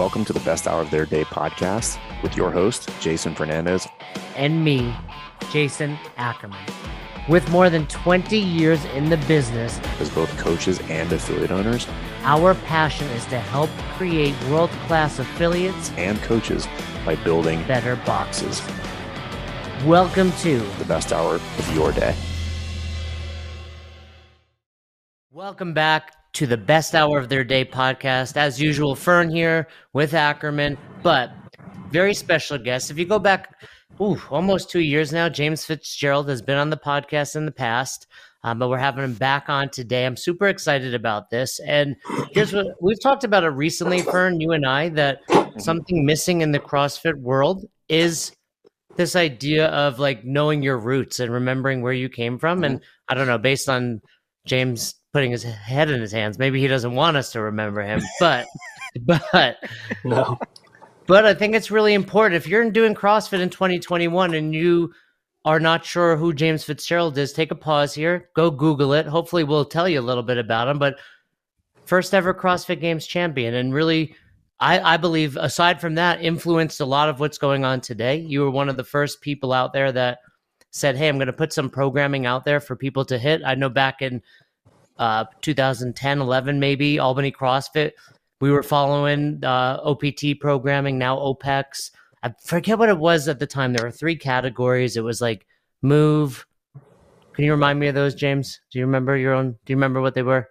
Welcome to the Best Hour of Their Day podcast with your host, Jason Fernandez. And me, Jason Ackerman. With more than 20 years in the business, as both coaches and affiliate owners, our passion is to help create world class affiliates and coaches by building better boxes. Welcome to the best hour of your day. Welcome back to the best hour of their day podcast. As usual, Fern here with Ackerman, but very special guest. If you go back, ooh, almost two years now, James Fitzgerald has been on the podcast in the past. Um, but we're having him back on today. I'm super excited about this. And here's what we've talked about it recently, Fern, you and I, that something missing in the CrossFit world is this idea of like knowing your roots and remembering where you came from. And I don't know, based on James putting his head in his hands. Maybe he doesn't want us to remember him, but but no. But I think it's really important if you're doing CrossFit in 2021 and you are not sure who James Fitzgerald is, take a pause here, go Google it. Hopefully, we'll tell you a little bit about him. But first ever CrossFit Games champion, and really, I, I believe, aside from that, influenced a lot of what's going on today. You were one of the first people out there that said, "Hey, I'm going to put some programming out there for people to hit." I know back in uh, 2010, 11, maybe Albany CrossFit. We were following uh, OPT programming, now OPEX. I forget what it was at the time. There were three categories. It was like move. Can you remind me of those, James? Do you remember your own? Do you remember what they were?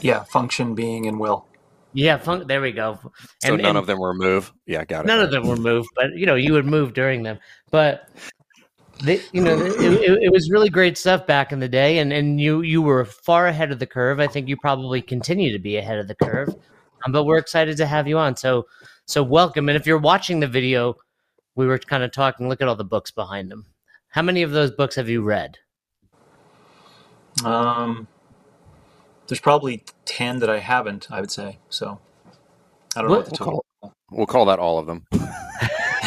Yeah, function, being, and will. Yeah, fun- there we go. So none and of them were move. Yeah, got it. None of them were move, but you know, you would move during them. But they, you know, it, it, it, was really great stuff back in the day, and, and you you were far ahead of the curve. I think you probably continue to be ahead of the curve, um, but we're excited to have you on. So so welcome. And if you're watching the video, we were kind of talking. Look at all the books behind them. How many of those books have you read? Um, there's probably ten that I haven't. I would say so. I don't what, know what the total. We'll call, we'll call that all of them.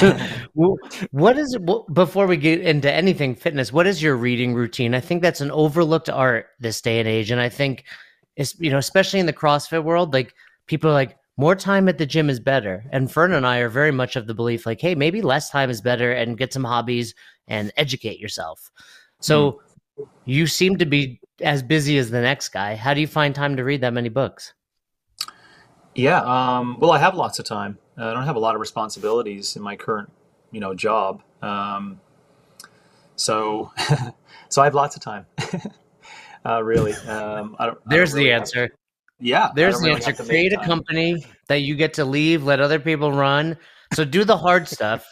what is it before we get into anything fitness what is your reading routine? I think that's an overlooked art this day and age and i think it's you know especially in the crossfit world like people are like more time at the gym is better. And fern and i are very much of the belief like hey maybe less time is better and get some hobbies and educate yourself. So mm. you seem to be as busy as the next guy. How do you find time to read that many books? Yeah um, well i have lots of time I don't have a lot of responsibilities in my current, you know, job. Um, so, so I have lots of time. uh, really, um, I don't, There's I don't really the answer. Have, yeah, there's the really answer. Create a company that you get to leave, let other people run. So do the hard stuff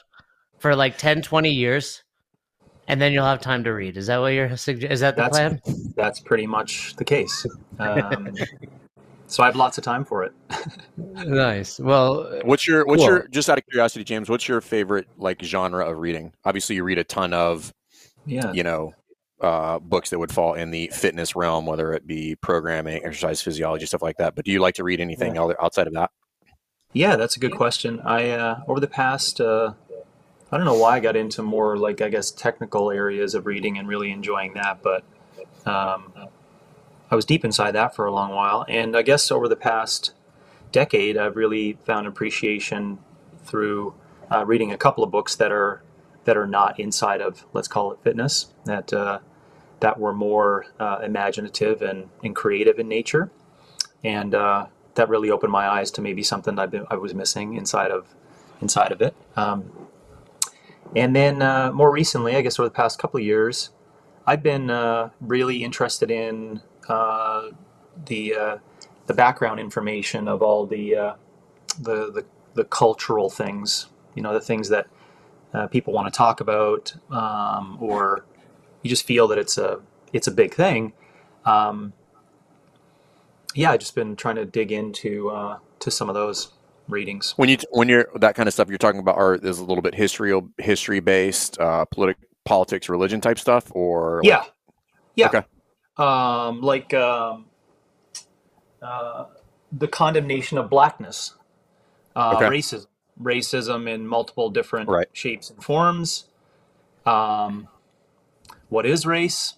for like 10, 20 years, and then you'll have time to read. Is that what you're suggesting? Is that the that's, plan? That's pretty much the case. Um, so I have lots of time for it. nice. Well, what's your what's cool. your just out of curiosity, James? What's your favorite like genre of reading? Obviously, you read a ton of, yeah, you know, uh, books that would fall in the fitness realm, whether it be programming, exercise physiology, stuff like that. But do you like to read anything yeah. outside of that? Yeah, that's a good question. I uh, over the past, uh, I don't know why I got into more like I guess technical areas of reading and really enjoying that, but um, I was deep inside that for a long while. And I guess over the past decade, I've really found appreciation through uh, reading a couple of books that are that are not inside of let's call it fitness that uh, that were more uh, imaginative and, and creative in nature, and uh, that really opened my eyes to maybe something I've been, I was missing inside of inside of it. Um, and then uh, more recently, I guess over the past couple of years, I've been uh, really interested in uh, the uh, the background information of all the, uh, the, the the cultural things, you know, the things that uh, people want to talk about, um, or you just feel that it's a it's a big thing. Um, yeah, I've just been trying to dig into uh, to some of those readings. When you when you're that kind of stuff you're talking about, art is a little bit history history based, uh, politic politics, religion type stuff, or yeah, yeah. Okay um, like um, uh, the condemnation of blackness, uh, okay. racism, racism in multiple different right. shapes and forms. Um, what is race?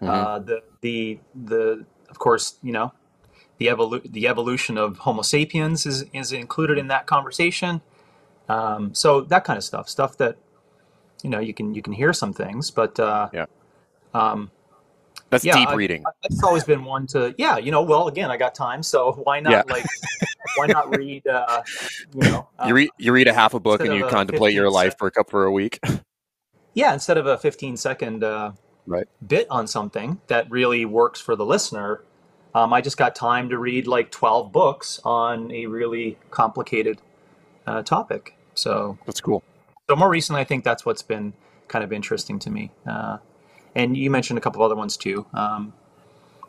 Mm-hmm. Uh, the the the of course you know the evolu- the evolution of Homo sapiens is, is included in that conversation. Um, so that kind of stuff, stuff that you know you can you can hear some things, but uh, yeah, um, that's yeah, deep I, reading. I, that's always been one to yeah, you know. Well, again, I got time, so why not Yeah. like why not read uh, you know uh, you read you read a half a book and you contemplate your life sec- for a couple for a week. yeah instead of a 15 second uh, Right. bit on something that really works for the listener. Um, I just got time to read like 12 books on a really complicated uh, topic. So That's cool. So more recently, I think that's what's been kind of interesting to me. Uh, and you mentioned a couple of other ones too. Um,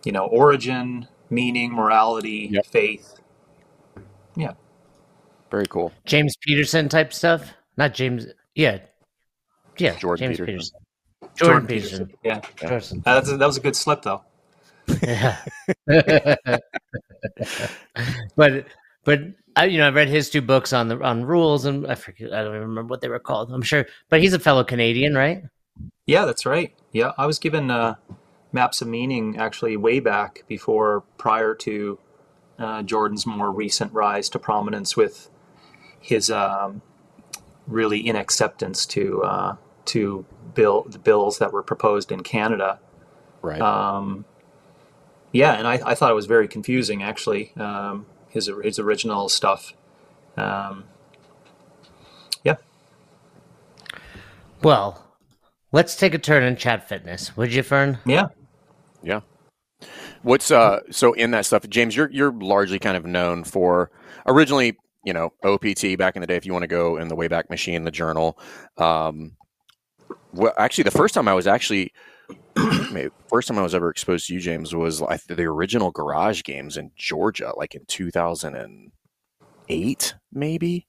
you know, origin, meaning, morality, Yep. faith. Yeah. Very cool. James Peterson type stuff. Not James. Yeah, yeah. Jordan James Peterson. Peterson. Jordan, Peterson. Yeah, Peterson. Uh, that's a, that was a good slip though. Yeah. but but I, you know, I've read his two books on the on rules, and I forget. I don't even remember what they were called. I'm sure, but he's a fellow Canadian, right? Yeah, that's right. Yeah, I was given uh, maps of meaning actually way back before, prior to uh, Jordan's more recent rise to prominence with his um, really inacceptance to uh, to bill the bills that were proposed in Canada. Right. Um, yeah, and I, I thought it was very confusing actually. Um, his his original stuff. Um, yeah. Well, let's take a turn in chat fitness, would you, Fern? Yeah. Yeah. What's uh so in that stuff, James? You're you're largely kind of known for originally, you know, OPT back in the day. If you want to go in the Wayback Machine, the journal. Um, well, actually, the first time I was actually, maybe, first time I was ever exposed to you, James, was like the original Garage Games in Georgia, like in 2008, maybe.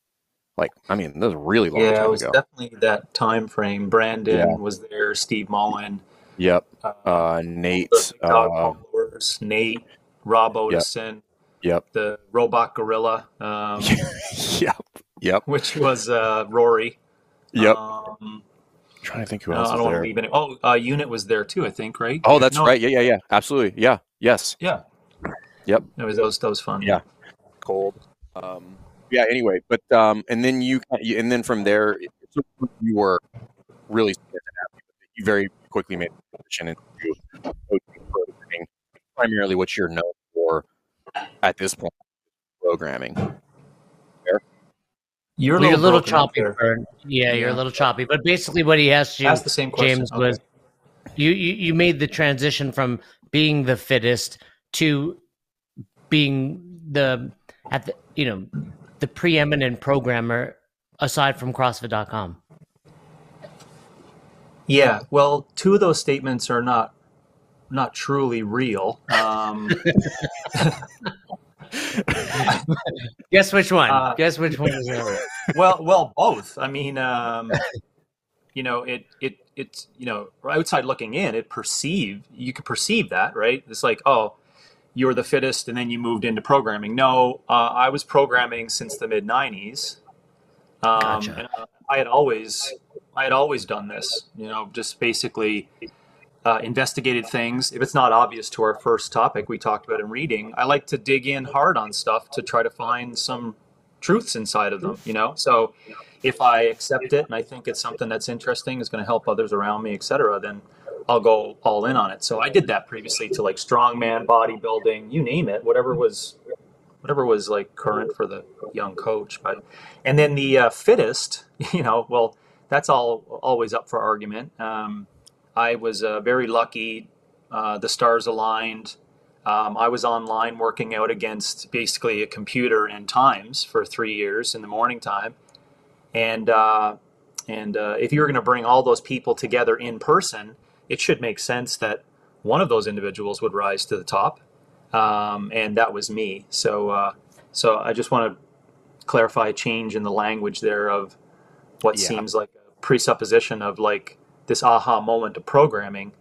Like, I mean, that was really long Yeah, it was ago. definitely that time frame. Brandon Yeah. was there, Steve Mullen, Yep. uh, Uh, Nate. Uh, followers, Nate, Rob Otison, yep. the robot gorilla, um, yep. Yep. which was uh, Rory. Yep. Um, trying to think who else I don't there. leave any. Oh, uh, Unit was there too, I think, right? Oh, that's No, right. Yeah, yeah, yeah. Absolutely. Yeah. Yes. Yeah. Yep. It was those those fun. Yeah. Cold. Um, yeah. Anyway, but um, and then you, you and then from there, you were really. You very quickly made the transition into coaching programming, primarily what you're known for at this point, programming. You're a little, a little choppy, Yeah, you're a little choppy. But basically, what he asked you, Ask the same question. James, Okay. was you, you you made the transition from being the fittest to being the at the you know the preeminent programmer aside from CrossFit.com. Yeah, well, two of those statements are not not truly real. Um, Guess which one? Uh, Guess which one is it? well, well, both. I mean, um, you know, it it it's you know, outside looking in, it perceive you could perceive that, right? It's like, oh, you're the fittest, and then you moved into programming. No, uh, I was programming since the mid '90s. Um, Gotcha. and, uh, I had always, I had always done this. You know, just basically uh, investigated things. If it's not obvious to our first topic we talked about in reading, I like to dig in hard on stuff to try to find some truths inside of them. You know, so if I accept it and I think it's something that's interesting, is going to help others around me, etc., then I'll go all in on it. So I did that previously to like strongman, bodybuilding, you name it, whatever was whatever was like current for the young coach. But and then the uh, fittest, you know, well, that's all always up for argument. Um, I was uh, very lucky. Uh, the stars aligned. Um, I was online working out against basically a computer and times for three years in the morning time. And uh, and uh, if you were going to bring all those people together in person, it should make sense that one of those individuals would rise to the top, um, and that was me. So uh, so I just want to clarify a change in the language there of what Yeah. seems like a presupposition of like this aha moment of programming.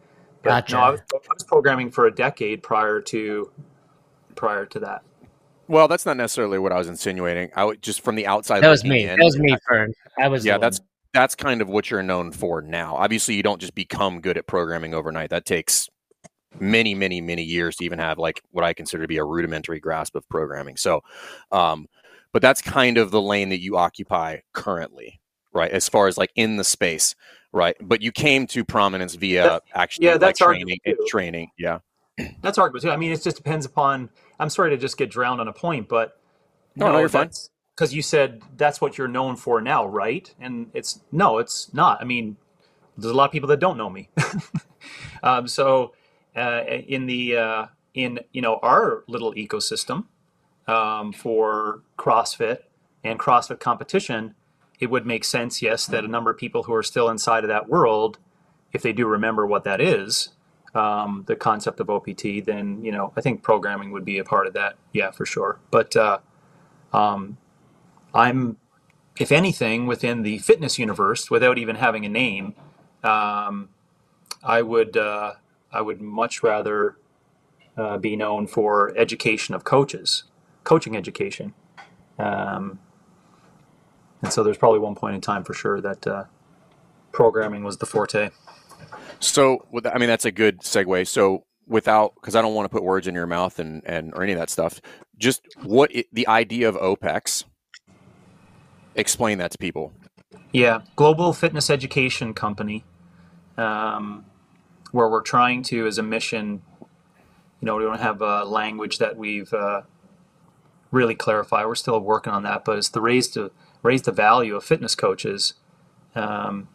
But Gotcha. no, I was, I was programming for a decade prior to prior to that. Well, that's not necessarily what I was insinuating. I would just from the outside. That was me. in, That was me, Fern. I was. yeah, the that's one. That's kind of what you're known for now. Obviously, you don't just become good at programming overnight. That takes many, many, many years to even have like what I consider to be a rudimentary grasp of programming. So, um, but that's kind of the lane that you occupy currently, right? As far as like in the space, right? But you came to prominence via actually yeah, that's like training, training, yeah. That's arguable too. I mean, it just depends upon. I'm sorry to just get drowned on a point, but no, no, no you're fine. Because you said that's what you're known for now, right? And it's no, it's not. I mean, there's a lot of people that don't know me. um, so uh, in the uh, in you know our little ecosystem um, for CrossFit and CrossFit competition, it would make sense, yes, that a number of people who are still inside of that world, if they do remember what that is, um, the concept of OPT, then you know I think programming would be a part of that. Yeah, for sure. But uh, um, I'm, if anything, within the fitness universe, without even having a name, um, I would uh, I would much rather uh, be known for education of coaches, coaching education. Um, and so there's probably one point in time for sure that uh, programming was the forte. So, I mean, that's a good segue. So, without, because I don't want to put words in your mouth and, and or any of that stuff, just what it, the idea of OPEX, explain that to people. Yeah, global fitness education company um, where we're trying to, as a mission, you know, we don't have a language that we've uh, really clarified. We're still working on that, but it's the raise to raise the value of fitness coaches, um,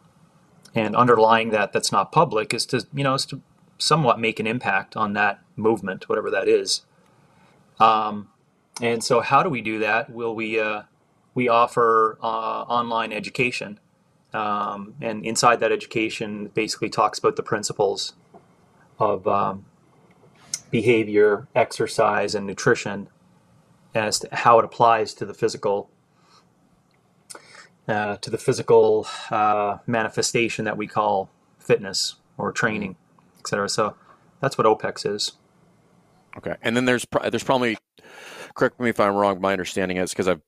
and underlying that, that's not public, is to you know, is to somewhat make an impact on that movement, whatever that is. Um, and so, how do we do that? Will we uh, we offer uh, online education? Um, and inside that education, basically talks about the principles of um, behavior, exercise, and nutrition as to how it applies to the physical uh, to the physical uh, manifestation that we call fitness or training, etc. So that's what OPEX is. Okay, and then there's there's probably correct me if I'm wrong. My understanding is because I've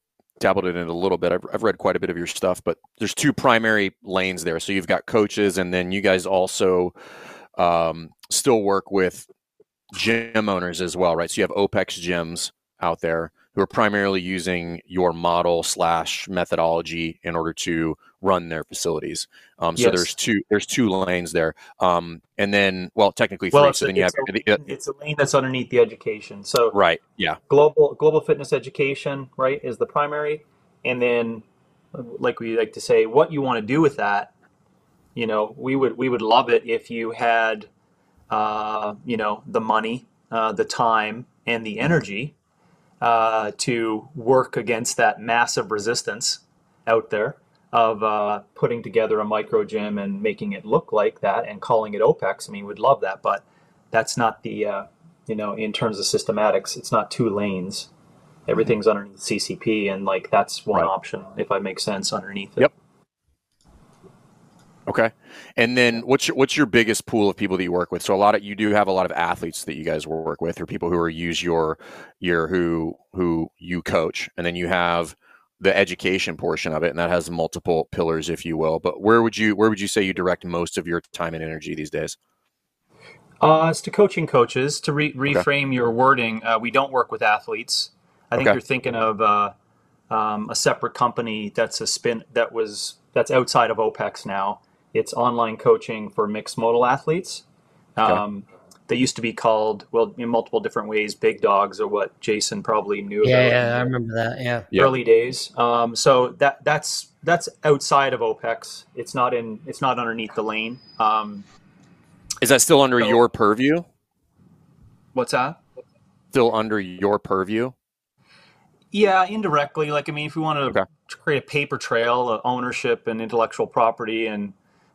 dabbled in it a little bit. I've, I've read quite a bit of your stuff, but there's two primary lanes there. So you've got coaches, and then you guys also um, still work with gym owners as well, right? So you have OPEX gyms out there who are primarily using your model slash methodology in order to run their facilities. Um, so yes. there's two there's two lanes there, um, and then well technically three. Well, so then you have a, it's a lane that's underneath the education. So right, yeah, global global fitness education right is the primary, and then like we like to say, what you want to do with that. You know, we would we would love it if you had, uh, you know, the money, uh, the time, and the energy uh, to work against that massive resistance out there of uh, putting together a micro gym and making it look like that and calling it OPEX. I mean, we'd love that, but that's not the, uh, you know, in terms of systematics, it's not two lanes. Everything's underneath CCP, and like that's one right. option if I make sense underneath it. Yep. Okay. And then what's your what's your biggest pool of people that you work with? So a lot of you do have a lot of athletes that you guys work with or people who are use your your who who you coach. And then you have the education portion of it and that has multiple pillars if you will. But where would you where would you say you direct most of your time and energy these days? Uh, it's to coaching coaches to re- reframe okay. your wording. Uh, we don't work with athletes. I think okay. you're thinking of uh, um, a separate company that's a spin that was that's outside of OPEX now it's online coaching for mixed modal athletes. Okay. Um, they used to be called well in multiple different ways big dogs or what jason probably knew yeah, yeah i remember that yeah. Early days. Um, so that that's that's outside of opex. It's not in it's not underneath the lane. Um, is that still under so, your purview? What's that? Still under your purview? Yeah indirectly. Like i mean if we want to okay. create a paper trail of ownership and intellectual property and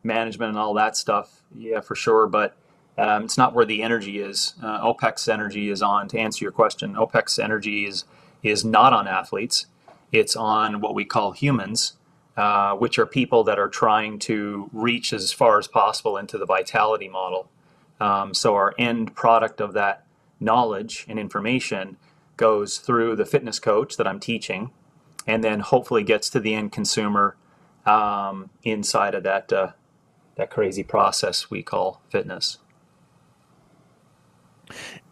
management and all that stuff, yeah, for sure. But um, it's not where the energy is. Uh, OPEX energy is on. To answer your question, OPEX energy is is not on athletes. It's on what we call humans, uh, which are people that are trying to reach as far as possible into the vitality model. Um, so our end product of that knowledge and information goes through the fitness coach that I'm teaching, and then hopefully gets to the end consumer um, inside of that uh, that crazy process we call fitness.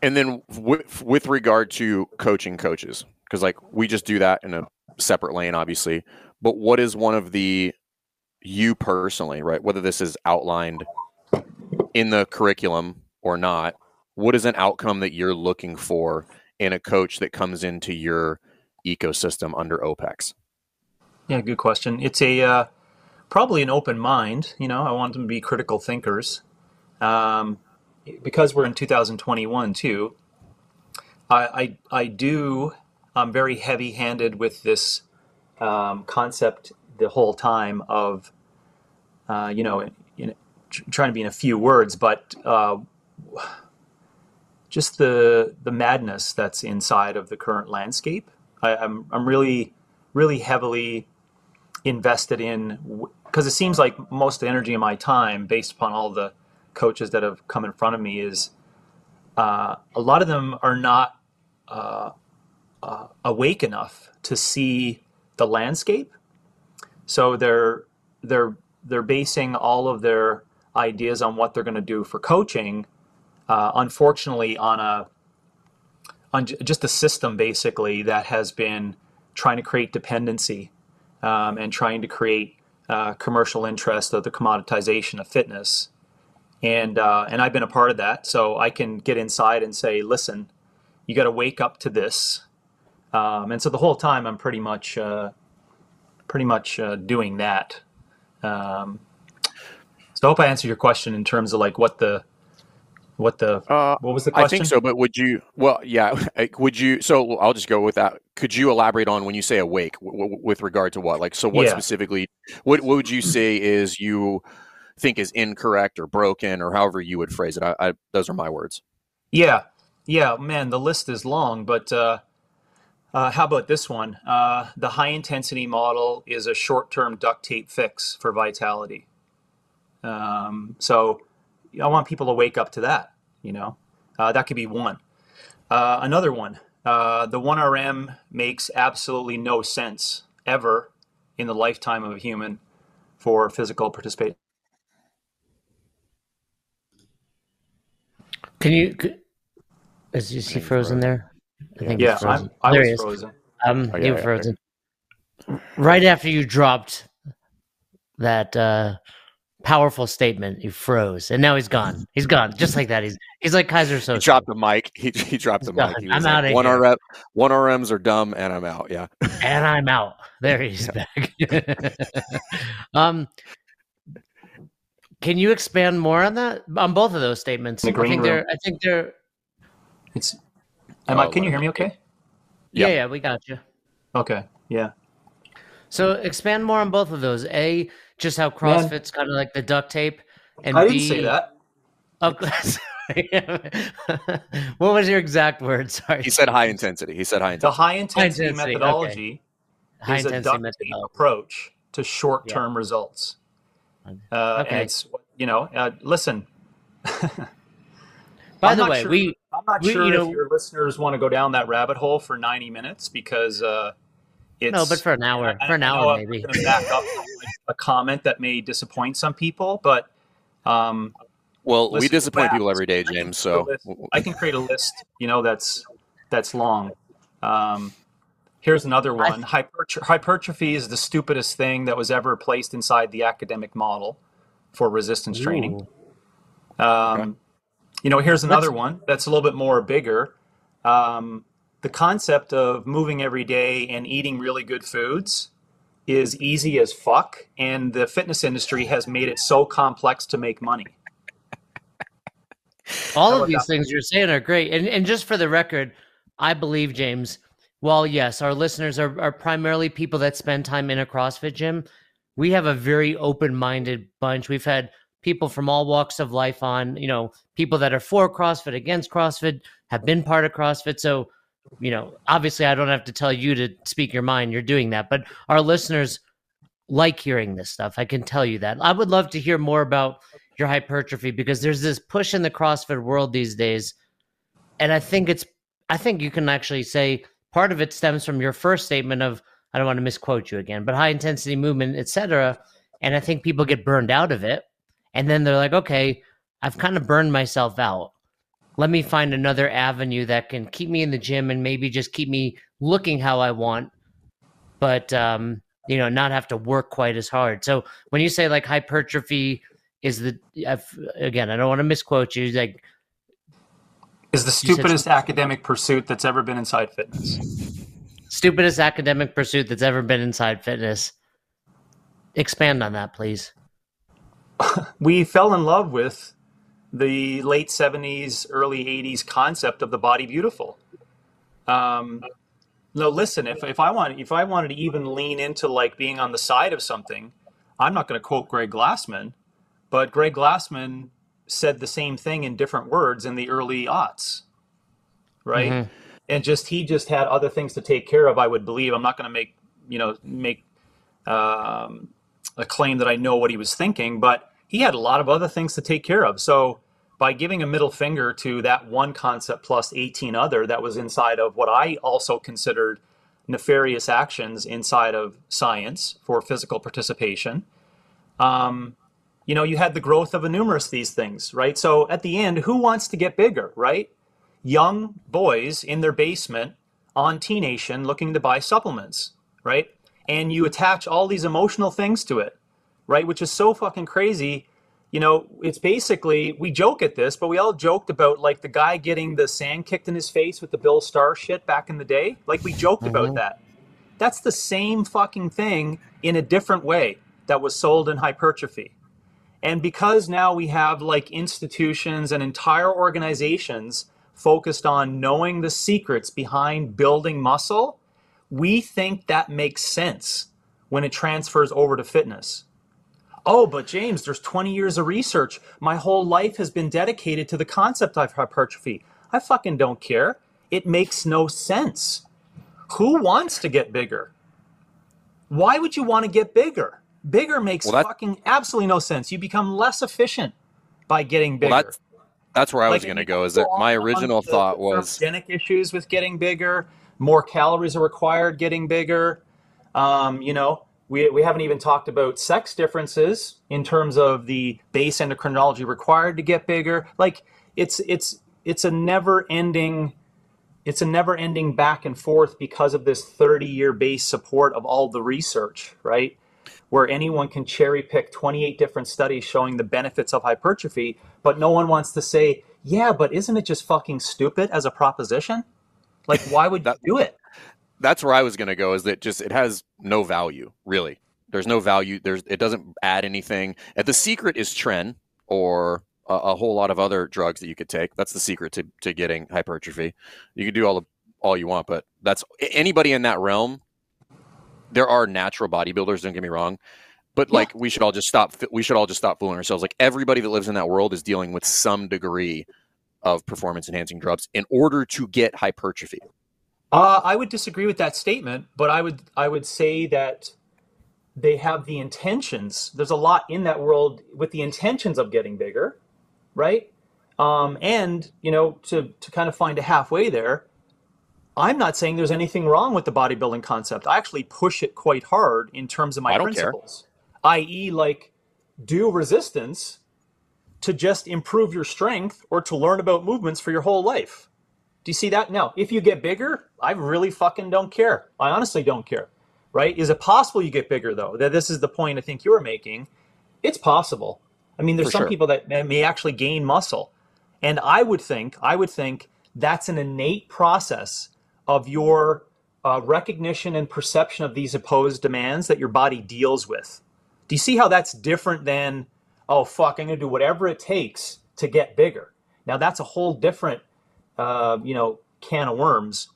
And then with, with regard to coaching coaches, because like we just do that in a separate lane, obviously. But what is one of the you personally, right? Whether this is outlined in the curriculum or not, what is an outcome that you're looking for in a coach that comes into your ecosystem under OPEX? Yeah, good question. It's a uh, probably an open mind. You know, I want them to be critical thinkers. Um, because we're in 2021 too. I I, I do. I'm very heavy-handed with this um, concept the whole time of, uh, you know, in, in, trying to be in a few words, but uh, just the the madness that's inside of the current landscape. I, I'm I'm really really heavily invested in because it seems like most of the energy of my time, based upon all the coaches that have come in front of me, is uh, a lot of them are not uh, uh, awake enough to see the landscape. So they're they're they're basing all of their ideas on what they're going to do for coaching. Uh, unfortunately, on a on just a system basically that has been trying to create dependency um, and trying to create uh, commercial interest of the commoditization of fitness. And uh, and I've been a part of that, so I can get inside and say, listen, you got to wake up to this. Um, and so the whole time I'm pretty much uh, pretty much uh, doing that. Um, so I hope I answered your question in terms of like what the what the uh, what was the question? I think so, but would you? Well, yeah. Would you? So I'll just go with that. Could you elaborate on when you say awake w- w- with regard to what? Like, so what yeah. specifically? What, what would you say is you think is incorrect or broken or however you would phrase it? I, I those are my words. Yeah, yeah, man. The list is long, but uh, uh, how about this one? Uh, the high intensity model is a short term duct tape fix for vitality. Um, so I want people to wake up to that. You know, uh, that could be one. Uh, another one, uh, the 1RM makes absolutely no sense ever in the lifetime of a human for physical participation. Can you? Is you see frozen there? I think yeah, frozen. I, I was frozen. Um, oh, yeah, you were frozen. Yeah. Right after you dropped that uh, powerful statement. He froze, and now he's gone. He's gone, just like that. He's he's like Kaiser. So He dropped the mic. He, he dropped he's the gone. mic. I'm like, out. One here. RM, one RMs are dumb, and I'm out. Yeah, and I'm out. There he's yeah. back. um, can you expand more on that on both of those statements? The green I think room. they're. I think they're. It's. Am oh, I? Can you hear me? Okay. Yeah, yeah, we got you. Okay. Yeah. So expand more on both of those. A, just how CrossFit's kind of like the duct tape, and I didn't B, say that. Oh, what was your exact word? Sorry. He said high intensity. He said high intensity. The high intensity, high intensity methodology okay. high is intensity a duct tape approach to short term yeah. results. Uh, okay. And it's you know, uh, listen. By I'm the way, sure, we I'm not we, sure you know, if your listeners want to go down that rabbit hole for 90 minutes because uh, it's no, but for an hour, I, for an hour maybe. back up a comment that may disappoint some people, but um, well, we disappoint people every day, James. So I can create a list, you know, that's that's long. Um, here's another one: hypertrophy is the stupidest thing that was ever placed inside the academic model for resistance Ooh. training. Um, okay. You know, here's another that's... one that's a little bit more bigger. Um, the concept of moving every day and eating really good foods is easy as fuck, and the fitness industry has made it so complex to make money. All of these things you're saying are great, and and just for the record, I believe James. While yes, our listeners are are primarily people that spend time in a CrossFit gym, we have a very open minded bunch. We've had people from all walks of life on, you know, people that are for CrossFit, against CrossFit, have been part of CrossFit. So you know, obviously I don't have to tell you to speak your mind. You're doing that, but our listeners like hearing this stuff. I can tell you that. I would love to hear more about your hypertrophy because there's this push in the CrossFit world these days. And I think it's I think you can actually say part of it stems from your first statement of I don't want to misquote you again, but high intensity movement, etc. And I think people get burned out of it. And then they're like, okay, I've kind of burned myself out let me find another avenue that can keep me in the gym and maybe just keep me looking how I want, but um, you know, not have to work quite as hard. So when you say like hypertrophy is the again, I don't want to misquote you, like is the stupidest academic pursuit that's ever been inside fitness. Stupidest academic pursuit that's ever been inside fitness. Expand on that, please. we fell in love with the late 70s, early 80s concept of the body beautiful. Um, no, listen, if, if I want if I wanted to even lean into like being on the side of something, I'm not going to quote Greg Glassman, but Greg Glassman said the same thing in different words in the early aughts, right? Mm-hmm. And just he just had other things to take care of. I would believe. I'm not going to make you know make um, a claim that I know what he was thinking, but he had a lot of other things to take care of. So by giving a middle finger to that one concept plus 18 other that was inside of what I also considered nefarious actions inside of science for physical participation. Um, you know, you had the growth of a numerous these things, right? So at the end, who wants to get bigger, right? Young boys in their basement on T Nation looking to buy supplements, right? And you attach all these emotional things to it, right? Which is so fucking crazy. You know, it's basically, we joke at this, but we all joked about like the guy getting the sand kicked in his face with the Bill Starr shit back in the day. Like we joked mm-hmm. about that. That's the same fucking thing in a different way that was sold in hypertrophy and because now we have like institutions and entire organizations focused on knowing the secrets behind building muscle, we think that makes sense when it transfers over to fitness. Oh, but James, there's 20 years of research. My whole life has been dedicated to the concept of hypertrophy. I fucking don't care. It makes no sense. Who wants to get bigger? Why would you want to get bigger? Bigger makes well, that, fucking absolutely no sense. You become less efficient by getting bigger. Well, that's, that's where I like, was going to go. Is that my original thought was genetic issues with getting bigger, more calories are required getting bigger. Um, you know, we, we haven't even talked about sex differences in terms of the base endocrinology required to get bigger. Like it's it's it's a never ending it's a never ending back and forth because of this 30 year base support of all the research, right? where anyone can cherry pick 28 different studies showing the benefits of hypertrophy, but no one wants to say, yeah, but isn't it just fucking stupid as a proposition? Like, why would that, you do it? That's where I was going to go. Is that just it has no value, really? There's no value. There's it doesn't add anything. And the secret is tren or a, a, whole lot of other drugs that you could take. That's the secret to, to getting hypertrophy. You can do all the all you want, but that's anybody in that realm there are natural bodybuilders. Don't get me wrong, but like yeah. we should all just stop. We should all just stop fooling ourselves. Like everybody that lives in that world is dealing with some degree of performance enhancing drugs in order to get hypertrophy. Uh, I would disagree with that statement, but I would I would say that they have the intentions. There's a lot in that world with the intentions of getting bigger, right? Um, and you know, to to kind of find a halfway there, I'm not saying there's anything wrong with the bodybuilding concept. I actually push it quite hard in terms of my principles, i.e., like do resistance to just improve your strength or to learn about movements for your whole life. Do you see that? Now, if you get bigger, I really fucking don't care. I honestly don't care. Right? Is it possible you get bigger though? That this is the point I think you were making. It's possible. I mean, there's for some sure. people that may actually gain muscle. And I would think, I would think that's an innate process of your uh, recognition and perception of these opposed demands that your body deals with. Do you see how that's different than, oh, fuck, I'm going to do whatever it takes to get bigger? Now, that's a whole different, uh, you know, can of worms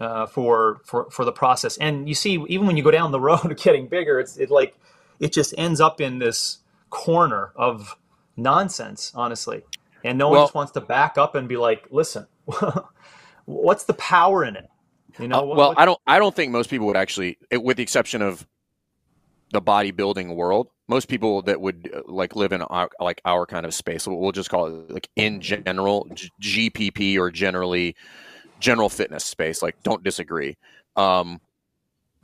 uh, for, for, for the process. And you see, even when you go down the road of getting bigger, it's it like, it just ends up in this corner of nonsense, honestly. And no one well, just wants to back up and be like, listen, what's the power in it? You know, uh, well, what... I don't. I don't think most people would actually, with the exception of the bodybuilding world, most people that would uh, like live in our, like our kind of space, we'll just call it like in general GPP or generally general fitness space. Like, don't disagree. Um,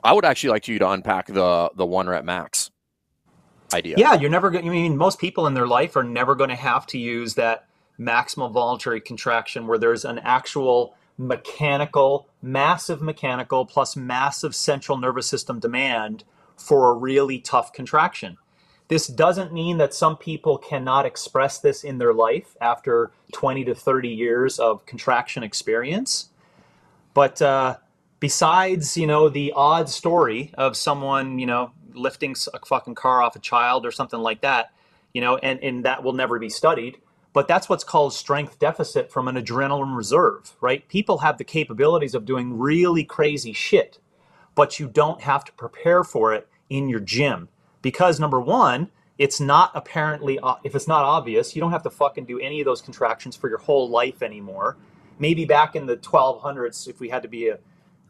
I would actually like you to unpack the the one rep max idea. Yeah, you're never going. I mean, most people in their life are never going to have to use that maximal voluntary contraction where there's an actual mechanical, massive mechanical plus massive central nervous system demand for a really tough contraction. This doesn't mean that some people cannot express this in their life after 20 to 30 years of contraction experience. But uh, besides, you know, the odd story of someone, you know, lifting a fucking car off a child or something like that, you know, and, and that will never be studied. But that's what's called strength deficit from an adrenaline reserve, right? People have the capabilities of doing really crazy shit, but you don't have to prepare for it in your gym because number one, it's not apparently if it's not obvious, you don't have to fucking do any of those contractions for your whole life anymore. Maybe back in the 1200s, if we had to be a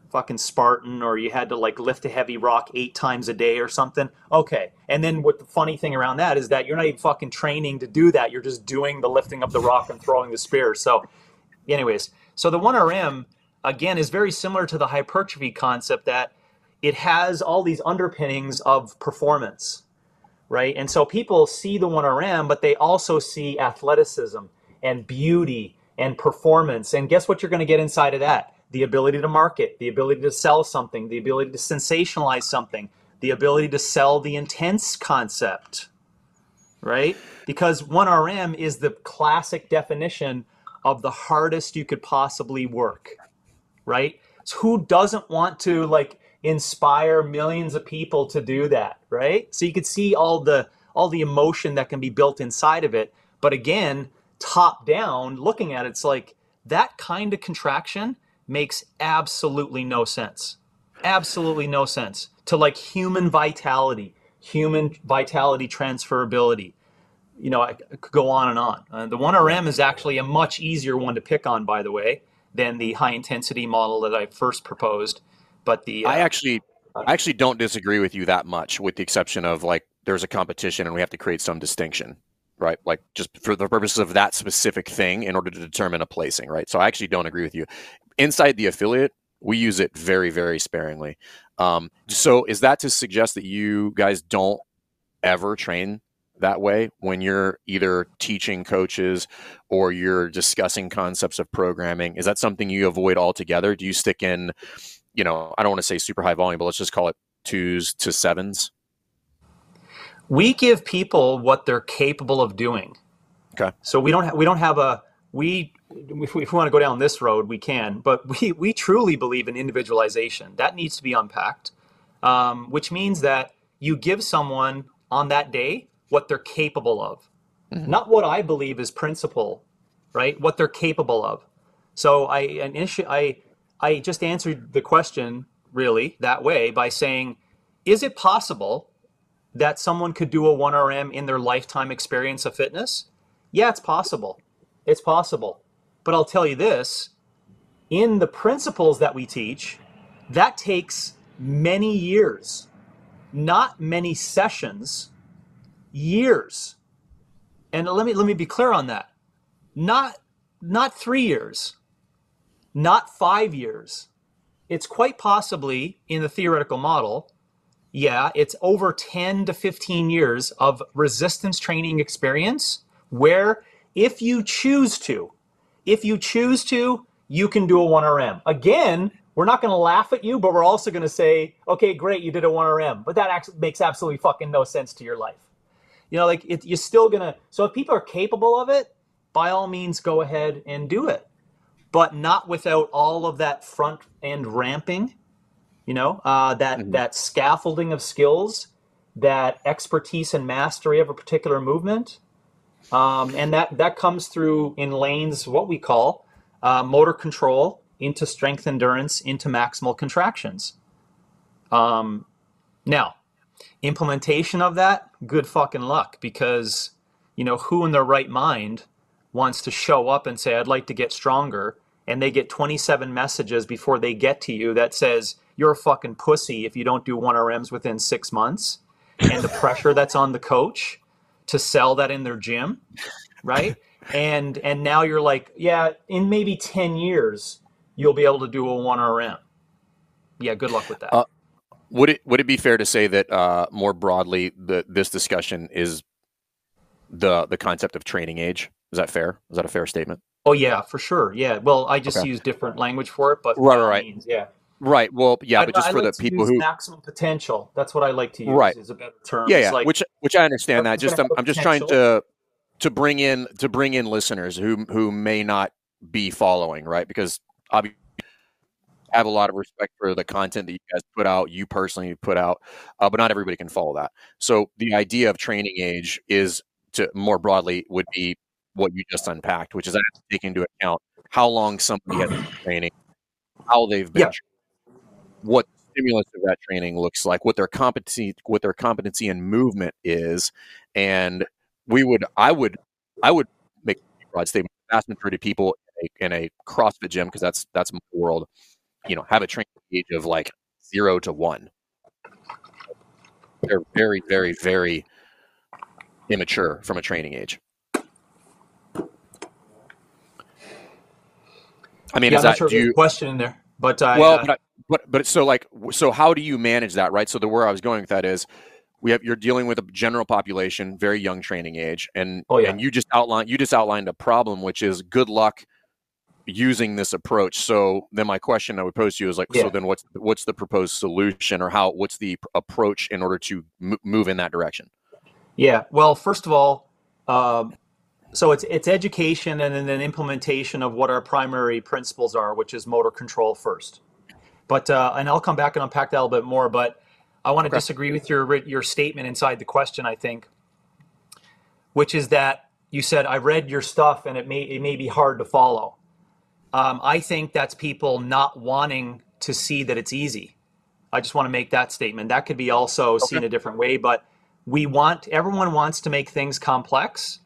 fucking Spartan or you had to like lift a heavy rock eight times a day or something. Okay. And then what the funny thing around that is that you're not even fucking training to do that. You're just doing the lifting of the rock and throwing the spear. So, anyways, so the 1RM again is very similar to the hypertrophy concept that it has all these underpinnings of performance, right? And so people see the 1RM, but they also see athleticism and beauty and performance. And guess what you're going to get inside of that? The ability to market, the ability to sell something, the ability to sensationalize something, the ability to sell the intense concept, right? Because 1RM is the classic definition of the hardest you could possibly work, right? So who doesn't want to like inspire millions of people to do that, right? So you could see all the all the emotion that can be built inside of it. But again, top down, looking at it, it's like that kind of contraction makes absolutely no sense. Absolutely no sense to like human vitality, human vitality transferability. You know, I could go on and on. Uh, the 1RM is actually a much easier one to pick on, by the way, than the high intensity model that I first proposed. But the uh, I actually I actually don't disagree with you that much, with the exception of like there's a competition and we have to create some distinction, right? Like just for the purposes of that specific thing in order to determine a placing, right? So I actually don't agree with you. Inside the affiliate, we use it very, very sparingly. Um, so is that to suggest that you guys don't ever train that way when you're either teaching coaches or you're discussing concepts of programming? Is that something you avoid altogether? Do you stick in you know, I don't want to say super high volume, but let's just call it twos to sevens? We give people what they're capable of doing. Okay. So we don't ha- we don't have a we if we, want to go down this road we can, but we we truly believe in individualization. That needs to be unpacked, um, which means that you give someone on that day what they're capable of, mm-hmm. not what I believe is principle, right? What they're capable of. So I initially I I just answered the question really that way by saying, is it possible that someone could do a 1RM in their lifetime experience of fitness? Yeah, it's possible. It's possible. But I'll tell you this in the principles that we teach, that takes many years, not many sessions, years. And let me let me be clear on that. Not not 3 years, not five years. It's quite possibly in the theoretical model, yeah, it's over 10 to 15 years of resistance training experience where if you choose to, if you choose to, you can do a 1RM. Again, we're not going to laugh at you, but we're also going to say, okay, great, you did a 1RM. But that makes absolutely fucking no sense to your life. You know, like it, you're still going to, so if people are capable of it, by all means, go ahead and do it but not without all of that front end ramping, you know, uh, that mm-hmm. that scaffolding of skills, that expertise and mastery of a particular movement, um, and that that comes through in lanes what we call uh, motor control into strength endurance into maximal contractions. Um, now, implementation of that, good fucking luck because you know who in their right mind wants to show up and say, I'd like to get stronger, and they get 27 messages before they get to you that says, you're a fucking pussy if you don't do 1RMs within six months, and the pressure that's on the coach to sell that in their gym, right? And and now you're like, yeah, in maybe 10 years, you'll be able to do a 1RM. Yeah, good luck with that. Uh, would it would it be fair to say that uh, more broadly, the, this discussion is the the concept of training age? Is that fair? Is that a fair statement? Oh yeah, for sure. Yeah. Well, I just okay. use different language for it, but right, right. Means, yeah. Right. Well, yeah, but just I, for like the people who maximum potential. That's what I like to use. Right. Is a better term. Yeah, yeah. Like, which which I understand that. Just I'm, I'm just trying to to bring in to bring in listeners who who may not be following right because obviously have a lot of respect for the content that you guys put out, you personally put out, uh, but not everybody can follow that. So the idea of training age is to more broadly would be what you just unpacked, which is I have to take into account how long somebody has been training, how they've been, yeah. what the stimulus of that training looks like, what their competency, what their competency and movement is, and we would, I would, I would make a broad statement. The vast majority of people in a, in a CrossFit gym, because that's that's my world, you know, have a training age of like zero to one. They're very, very, very immature from a training age. I mean, yeah, is that sure do you, question in there? But I, well, uh, but, but but so like so how do you manage that, right? So the where I was going with that is we have you're dealing with a general population, very young training age, and oh, yeah. and you just outlined you just outlined a problem, which is good luck using this approach. So then my question I would pose to you is like, yeah. so then what's what's the proposed solution, or how what's the approach in order to m- move in that direction? Yeah. Well, first of all, um, so it's it's education and then implementation of what our primary principles are, which is motor control first. But uh, and I'll come back and unpack that a little bit more. But I want to okay. disagree with your your statement inside the question. I think, which is that you said I read your stuff and it may it may be hard to follow. Um, I think that's people not wanting to see that it's easy. I just want to make that statement. That could be also okay. seen a different way, but we want everyone wants to make things complex.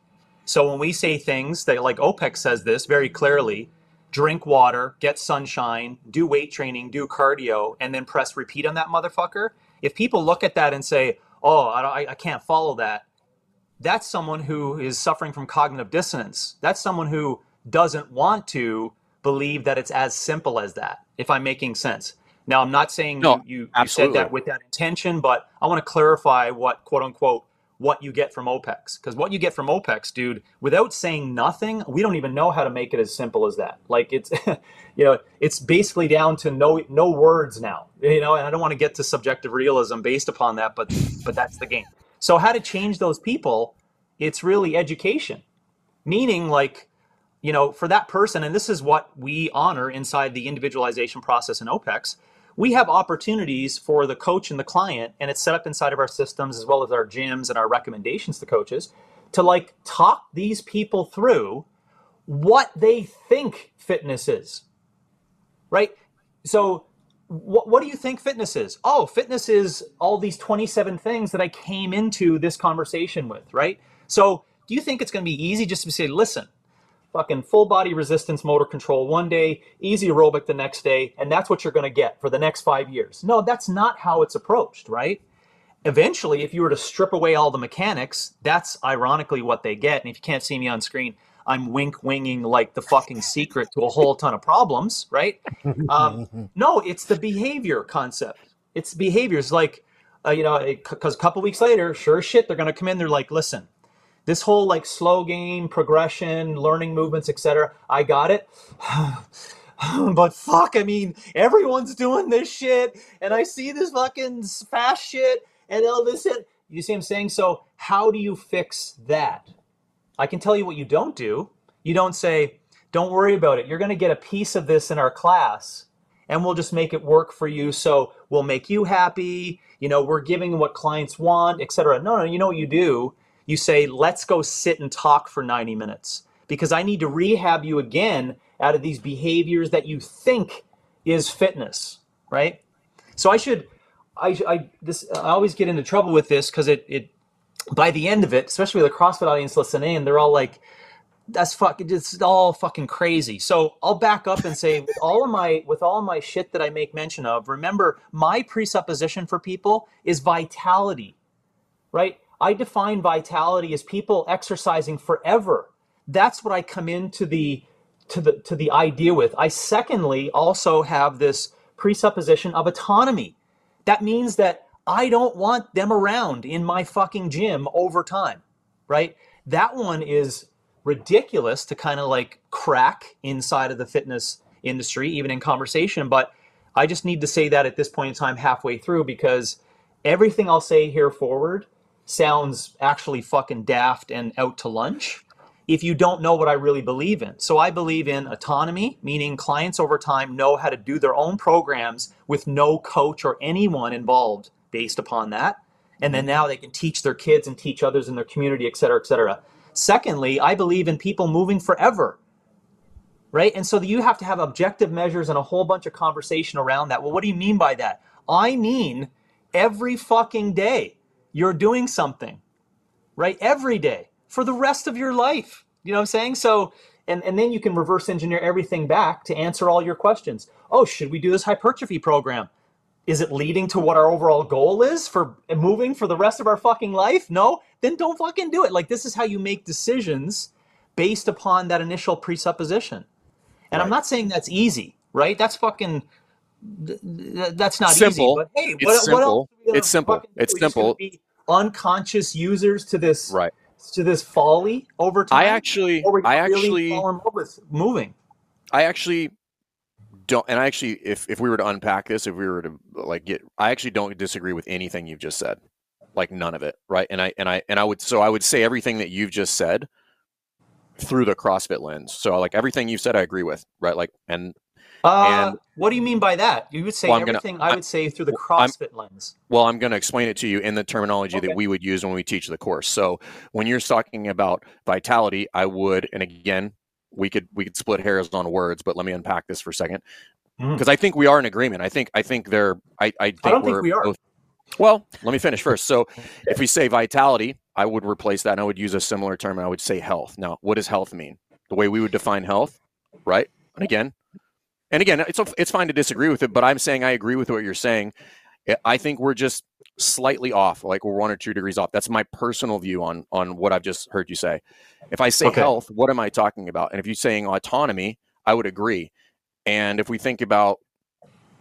So when we say things that like OPEX says this very clearly, drink water, get sunshine, do weight training, do cardio, and then press repeat on that motherfucker. If people look at that and say, "Oh, I, I can't follow that," that's someone who is suffering from cognitive dissonance. That's someone who doesn't want to believe that it's as simple as that. If I'm making sense. Now, I'm not saying no, you, you, said that with that intention, but I want to clarify what quote unquote what you get from OPEX. Because what you get from OPEX, dude, without saying nothing, we don't even know how to make it as simple as that. Like it's, you know, it's basically down to no no words now. You know, and I don't want to get to subjective realism based upon that, but but that's the game. So how to change those people? It's really education, meaning like you know, for that person, and this is what we honor inside the individualization process in OPEX, we have opportunities for the coach and the client, and it's set up inside of our systems as well as our gyms and our recommendations to coaches to like talk these people through what they think fitness is. Right? So, what, what do you think fitness is? Oh, fitness is all these 27 things that I came into this conversation with, right? So, do you think it's going to be easy just to say, listen, fucking full body resistance motor control one day, easy aerobic the next day, and that's what you're going to get for the next five years. No, that's not how it's approached, right? Eventually, if you were to strip away all the mechanics, that's ironically what they get. And if you can't see me on screen, I'm wink winging like the fucking secret to a whole ton of problems, right? Um, no, it's the behavior concept. It's behaviors like, uh, you know, because a couple weeks later, sure shit, they're going to come in. They're like, listen, this whole like slow game progression learning movements etc i got it. But fuck i mean everyone's doing this shit and i see this fucking fast shit and all this shit. You see what i'm saying? So how do you fix that? I can tell you what you don't do. You don't say don't worry about it. You're going to get a piece of this in our class and we'll just make it work for you so we'll make you happy. You know we're giving what clients want etc no no you know what you do you say, let's go sit and talk for 90 minutes because I need to rehab you again out of these behaviors that you think is fitness, right? So I should, I, I, this, I always get into trouble with this because it, it, by the end of it, especially with the CrossFit audience listening, in, they're all like, that's fucking, it's all fucking crazy. So I'll back up and say, with all of my, with all of my shit that I make mention of, remember my presupposition for people is vitality, right? I define vitality as people exercising forever. That's what I come into the to the to the idea with. I secondly also have this presupposition of autonomy. That means that I don't want them around in my fucking gym over time, right? That one is ridiculous to kind of like crack inside of the fitness industry, even in conversation. But I just need to say that at this point in time, halfway through, because everything I'll say here forward sounds actually fucking daft and out to lunch if you don't know what I really believe in. So I believe in autonomy, meaning clients over time know how to do their own programs with no coach or anyone involved based upon that. And then now they can teach their kids and teach others in their community, et cetera, et cetera. Secondly, I believe in people moving forever. Right? And so you have to have objective measures and a whole bunch of conversation around that. Well, what do you mean by that? I mean every fucking day you're doing something. Right? Every day for the rest of your life. You know what I'm saying? So and, and then you can reverse engineer everything back to answer all your questions. Oh, should we do this hypertrophy program? Is it leading to what our overall goal is for moving for the rest of our fucking life? No, then don't fucking do it. Like this is how you make decisions based upon that initial presupposition. And right. I'm not saying that's easy, right? That's fucking that's not simple. easy. But hey, it's what, simple. What it's simple. It's simple. unconscious users to this right to this folly over time. I actually, I actually fall in love with moving. I actually don't, and I actually, if if we were to unpack this, if we were to like get, I actually don't disagree with anything you've just said, like none of it, right? And I and I and I would, so I would say everything that you've just said through the CrossFit lens. So like everything you've said, I agree with, right? Like and uh, and, what do you mean by that? You would say well, everything gonna, I would say through the CrossFit I'm, lens. Well, I'm going to explain it to you in the terminology okay. that we would use when we teach the course. So when you're talking about vitality, I would, and again, we could we could split hairs on words, but let me unpack this for a second because mm. I think we are in agreement. I think I think they're I I, think I don't think we are. Both, well, let me finish first. So if we say vitality, I would replace that and I would use a similar term and I would say health. Now, what does health mean? The way we would define health, right? And again, and again, it's it's fine to disagree with it, but I'm saying I agree with what you're saying. I think we're just slightly off, like we're one or two degrees off. That's my personal view on on what I've just heard you say. If I say okay. health, what am I talking about? And if you're saying autonomy, I would agree. And if we think about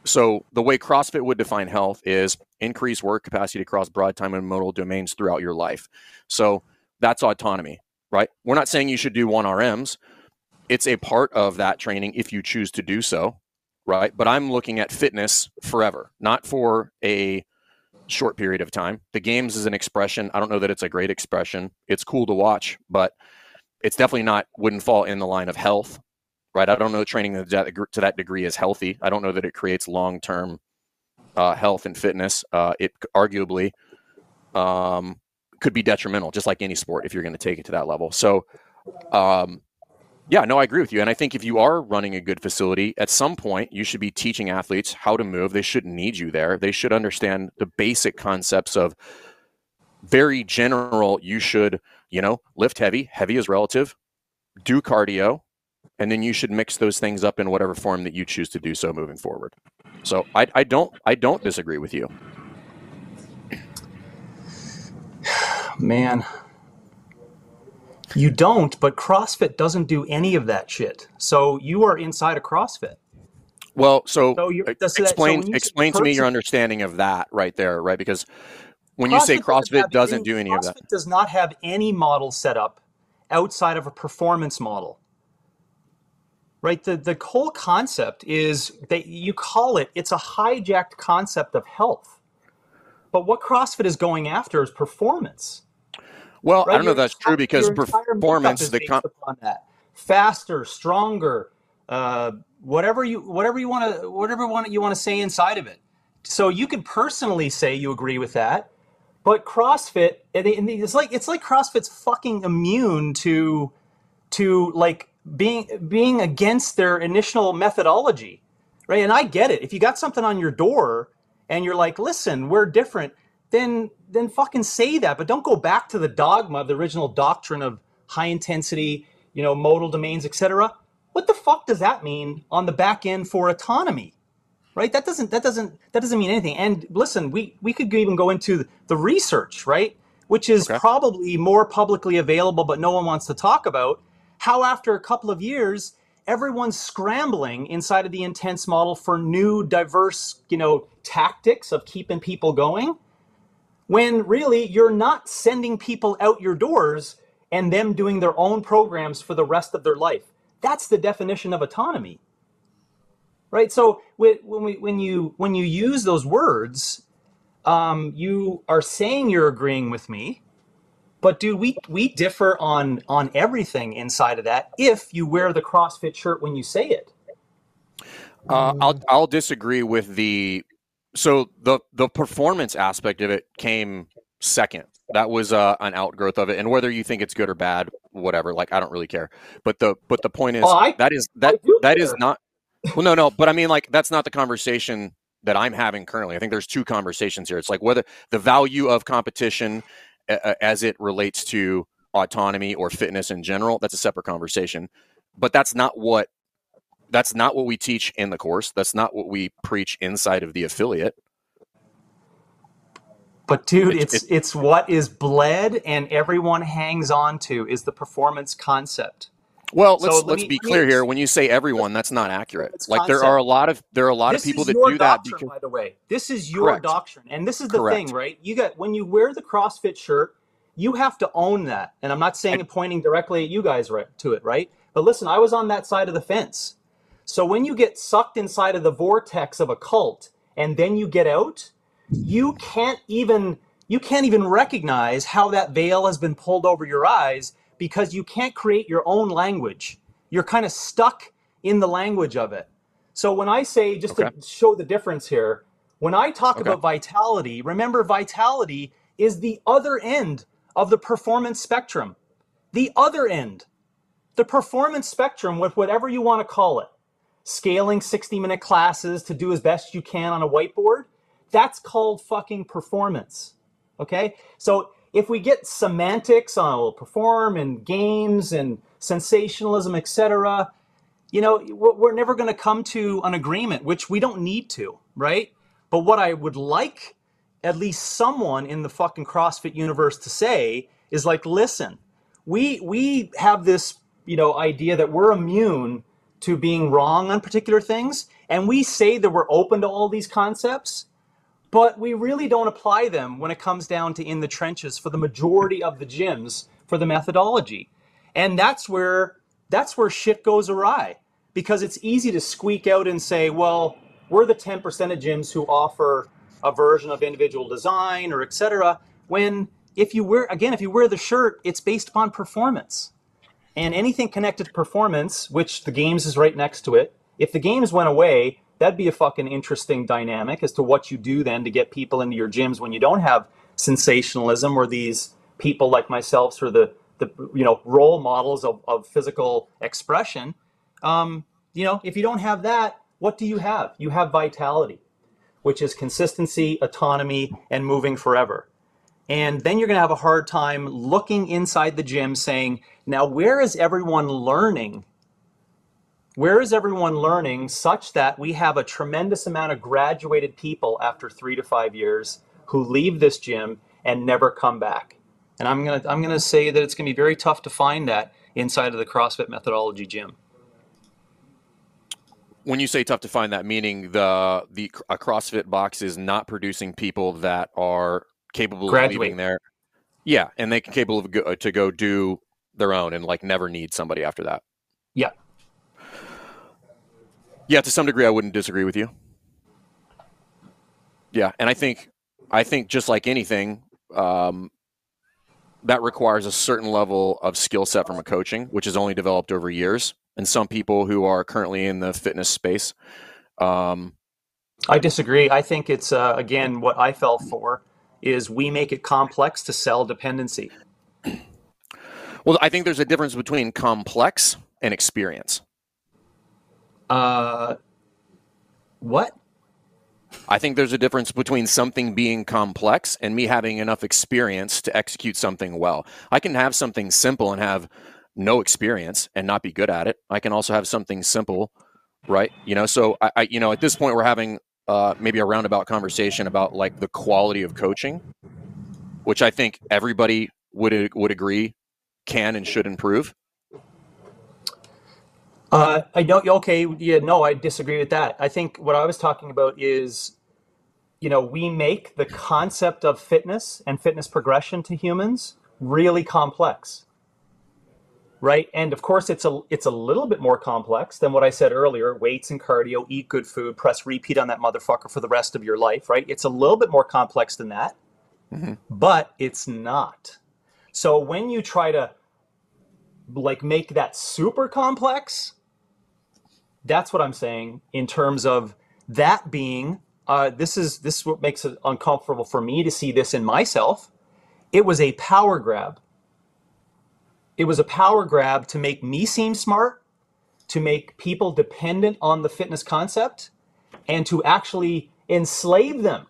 so the way CrossFit would define health is increase work capacity across broad time and modal domains throughout your life. So that's autonomy, right? We're not saying you should do one RMs it's a part of that training if you choose to do so, right? But I'm looking at fitness forever, not for a short period of time. The games is an expression. I don't know that it's a great expression. It's cool to watch, but it's definitely not wouldn't fall in the line of health, right? I don't know training to that, degree is healthy. I don't know that it creates long term uh, health and fitness. Uh, it arguably um, could be detrimental, just like any sport, if you're going to take it to that level. So, um, yeah, no, I agree with you. And I think if you are running a good facility, at some point you should be teaching athletes how to move. They shouldn't need you there. They should understand the basic concepts of very general. You should, you know, lift heavy, heavy is relative, do cardio, and then you should mix those things up in whatever form that you choose to do so moving forward. So I, I don't I don't disagree with you. Man, you don't, but CrossFit doesn't do any of that shit. So you are inside a CrossFit. Well, so, so explain so explain to me your understanding of that right there, right? Because when CrossFit you say CrossFit doesn't any, do any CrossFit of that, does not have any model set up outside of a performance model. Right? The the whole concept is that you call it it's a hijacked concept of health. But what CrossFit is going after is performance. Well, right? I don't know if that's true because performance the that faster, stronger, uh, whatever you whatever you want to whatever you want to say inside of it. So you could personally say you agree with that, but CrossFit it's like it's like CrossFit's fucking immune to to like being being against their initial methodology, right? And I get it. If you got something on your door and you're like, listen, we're different then then fucking say that, but don't go back to the dogma of the original doctrine of high intensity, you know, modal domains, etc. What the fuck does that mean on the back end for autonomy? Right? That doesn't that doesn't that doesn't mean anything. And listen, we we could even go into the research, right? Which is okay. probably more publicly available, but no one wants to talk about. How after a couple of years, everyone's scrambling inside of the intense model for new, diverse, you know, tactics of keeping people going when really you're not sending people out your doors, and them doing their own programs for the rest of their life. That's the definition of autonomy. Right? So when, we, when, you, when you use those words, um, you are saying you're agreeing with me, but dude, we we differ on on everything inside of that. If you wear the CrossFit shirt when you say it, uh, I'll I'll disagree with the so the the performance aspect of it came second. That was uh, an outgrowth of it, and whether you think it's good or bad, whatever. Like I don't really care. But the but the point is I, that is that that is not. Well, no, no. But I mean, like that's not the conversation that I'm having currently. I think there's two conversations here. It's like whether the value of competition uh, as it relates to autonomy or fitness in general. That's a separate conversation. But that's not what that's not what we teach in the course. That's not what we preach inside of the affiliate. But dude, it's it's, it's what is bled and everyone hangs on to is the performance concept. Well, let's so let's me, be clear here. When you say everyone, that's not accurate. Like there are a lot of there are a lot this of people that do that. Because, by the way, this is your correct. doctrine, and this is the correct. thing, right? You got when you wear the CrossFit shirt, you have to own that. And I'm not saying and pointing directly at you guys right, to it, right? But listen, I was on that side of the fence. So when you get sucked inside of the vortex of a cult and then you get out, you can't even you can't even recognize how that veil has been pulled over your eyes because you can't create your own language. You're kind of stuck in the language of it. So when I say just okay. to show the difference here, when I talk okay. about vitality, remember vitality is the other end of the performance spectrum. The other end. The performance spectrum with whatever you want to call it scaling 60 minute classes to do as best you can on a whiteboard, that's called fucking performance. Okay? So if we get semantics on will perform and games and sensationalism, etc., you know, we're never going to come to an agreement, which we don't need to, right? But what I would like at least someone in the fucking CrossFit universe to say is like, listen, we we have this, you know, idea that we're immune to being wrong on particular things. And we say that we're open to all these concepts, but we really don't apply them when it comes down to in the trenches for the majority of the gyms for the methodology. And that's where that's where shit goes awry because it's easy to squeak out and say, well, we're the 10% of gyms who offer a version of individual design or etc. When if you wear again, if you wear the shirt, it's based upon performance. And anything connected to performance, which the games is right next to it, if the games went away, that'd be a fucking interesting dynamic as to what you do then to get people into your gyms when you don't have sensationalism or these people like myself sort of the, the you know role models of, of physical expression. Um, you know, if you don't have that, what do you have? You have vitality, which is consistency, autonomy, and moving forever. And then you're going to have a hard time looking inside the gym saying, now, where is everyone learning? Where is everyone learning such that we have a tremendous amount of graduated people after three to five years who leave this gym and never come back? And I'm going to I'm going to say that it's going to be very tough to find that inside of the CrossFit methodology gym. When you say tough to find that, meaning the the a CrossFit box is not producing people that are capable Graduate. of leaving there. Yeah, and they can capable of go, to go do their own and like never need somebody after that. Yeah. Yeah, to some degree, I wouldn't disagree with you. Yeah, and I think I think just like anything, um, that requires a certain level of skill set from a coaching, which is only developed over years. And some people who are currently in the fitness space. Um, I disagree. I think it's uh, again what I fell for is we make it complex to sell dependency. Well, I think there's a difference between complex and experience. Uh, what? I think there's a difference between something being complex and me having enough experience to execute something well. I can have something simple and have no experience and not be good at it. I can also have something simple, right? You know, so I, I you know, at this point we're having uh, maybe a roundabout conversation about like the quality of coaching, which I think everybody would would agree can and should improve. Uh, I know. Okay, yeah, no, I disagree with that. I think what I was talking about is, you know, we make the concept of fitness and fitness progression to humans really complex. Right? And of course, it's a it's a little bit more complex than what I said earlier: weights and cardio, eat good food, press repeat on that motherfucker for the rest of your life, right? It's a little bit more complex than that, mm-hmm. but it's not. So when you try to like make that super complex, that's what I'm saying in terms of that being. Uh, this is this is what makes it uncomfortable for me to see this in myself. It was a power grab it was a power grab to make me seem smart, to make people dependent on the fitness concept, and to actually enslave them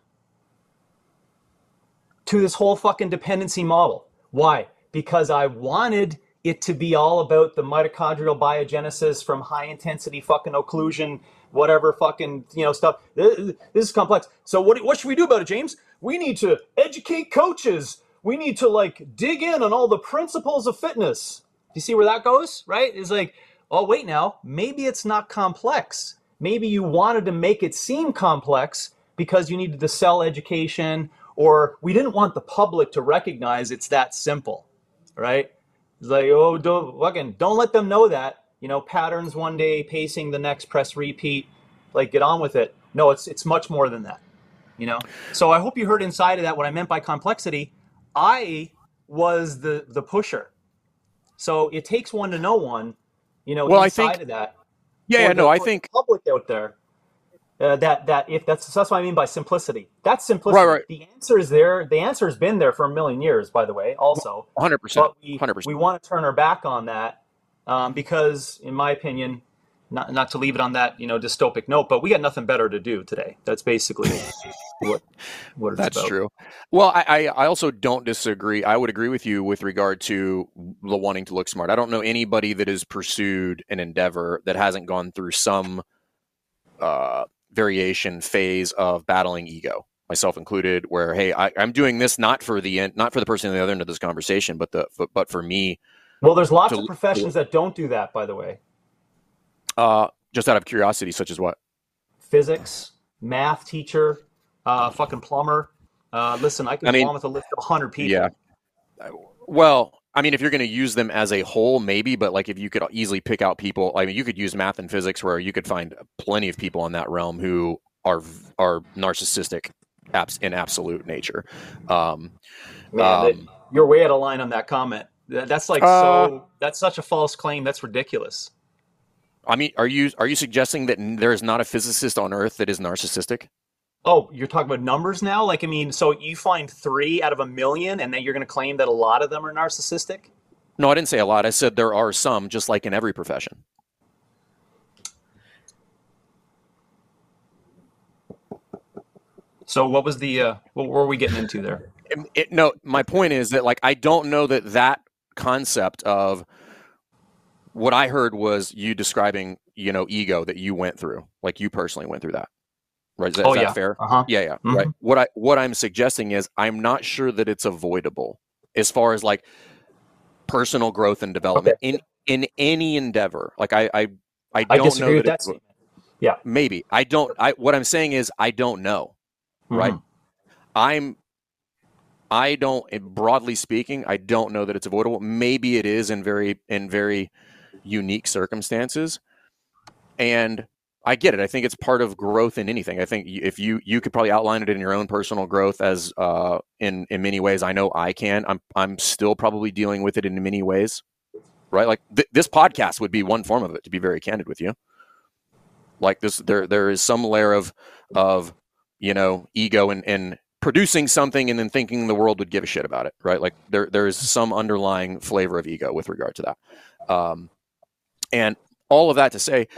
to this whole fucking dependency model. Why? Because I wanted it to be all about the mitochondrial biogenesis from high intensity fucking occlusion, whatever fucking, you know, stuff. This, is complex. So what, what should we do about it, James? We need to educate coaches we need to like dig in on all the principles of fitness. Do you see where that goes? Right? It's like, oh, wait now, maybe it's not complex. Maybe you wanted to make it seem complex because you needed to sell education, or we didn't want the public to recognize it's that simple, right? It's like, oh, don't, fucking, don't let them know that. You know, patterns one day, pacing the next, press repeat. Like, get on with it. No, it's it's much more than that. You know. So I hope you heard inside of that what I meant by complexity I was the the pusher. So it takes one to know one, you know, well, inside I think, of that. Yeah, yeah no, I think public out there. Uh, that that if that's that's what I mean by simplicity. That's simplicity. Right, right. The answer is there. The answer has been there for a million years, by the way. Also, hundred percent. Hundred percent. We want to turn our back on that um, because, in my opinion, not not to leave it on that you know dystopic note, but we got nothing better to do today. That's basically what what That's about. true. Well, I I also don't disagree. I would agree with you with regard to the wanting to look smart. I don't know anybody that has pursued an endeavor that hasn't gone through some uh, variation phase of battling ego myself included where hey I, am doing this not for the end not for the person on the other end of this conversation but the but for me well there's lots to, of professions that don't do that by the way uh, just out of curiosity, such as what? Physics, math teacher, uh, fucking plumber. Uh, listen, I can I mean, with a list of 100 people. Yeah. Well, I mean, if you're going to use them as a whole, maybe, but like if you could easily pick out people, I mean, you could use math and physics where you could find plenty of people in that realm who are are narcissistic apps in absolute nature. Um, Man, um, you're way out of line on that comment. That's like uh, so. That's such a false claim. That's ridiculous. I mean, are you are you suggesting that there is not a physicist on Earth that is narcissistic? Oh, you're talking about numbers now? Like, I mean, so you find three out of a million, and then you're going to claim that a lot of them are narcissistic? No, I didn't say a lot. I said there are some, just like in every profession. So, what was the uh, what were we getting into there? It, it, no, my point is that like I don't know that that concept of what I heard was you describing, you know, ego that you went through, like you personally went through that. Right? Is that, oh, is yeah. fair? Uh-huh. Yeah, yeah. Mm-hmm. Right. What I what I'm suggesting is I'm not sure that it's avoidable as far as like personal growth and development okay. in in any endeavor. Like I I I don't I know that. that yeah. Maybe. I don't I what I'm saying is I don't know. Mm-hmm. Right? I'm I don't broadly speaking, I don't know that it's avoidable. Maybe it is in very in very unique circumstances. And I get it. I think it's part of growth in anything. I think if you you could probably outline it in your own personal growth as uh, in in many ways. I know I can. I'm I'm still probably dealing with it in many ways, right? Like th- this podcast would be one form of it. To be very candid with you, like this, there there is some layer of of you know ego and and producing something and then thinking the world would give a shit about it, right? Like there there is some underlying flavor of ego with regard to that. Um, and all of that to say,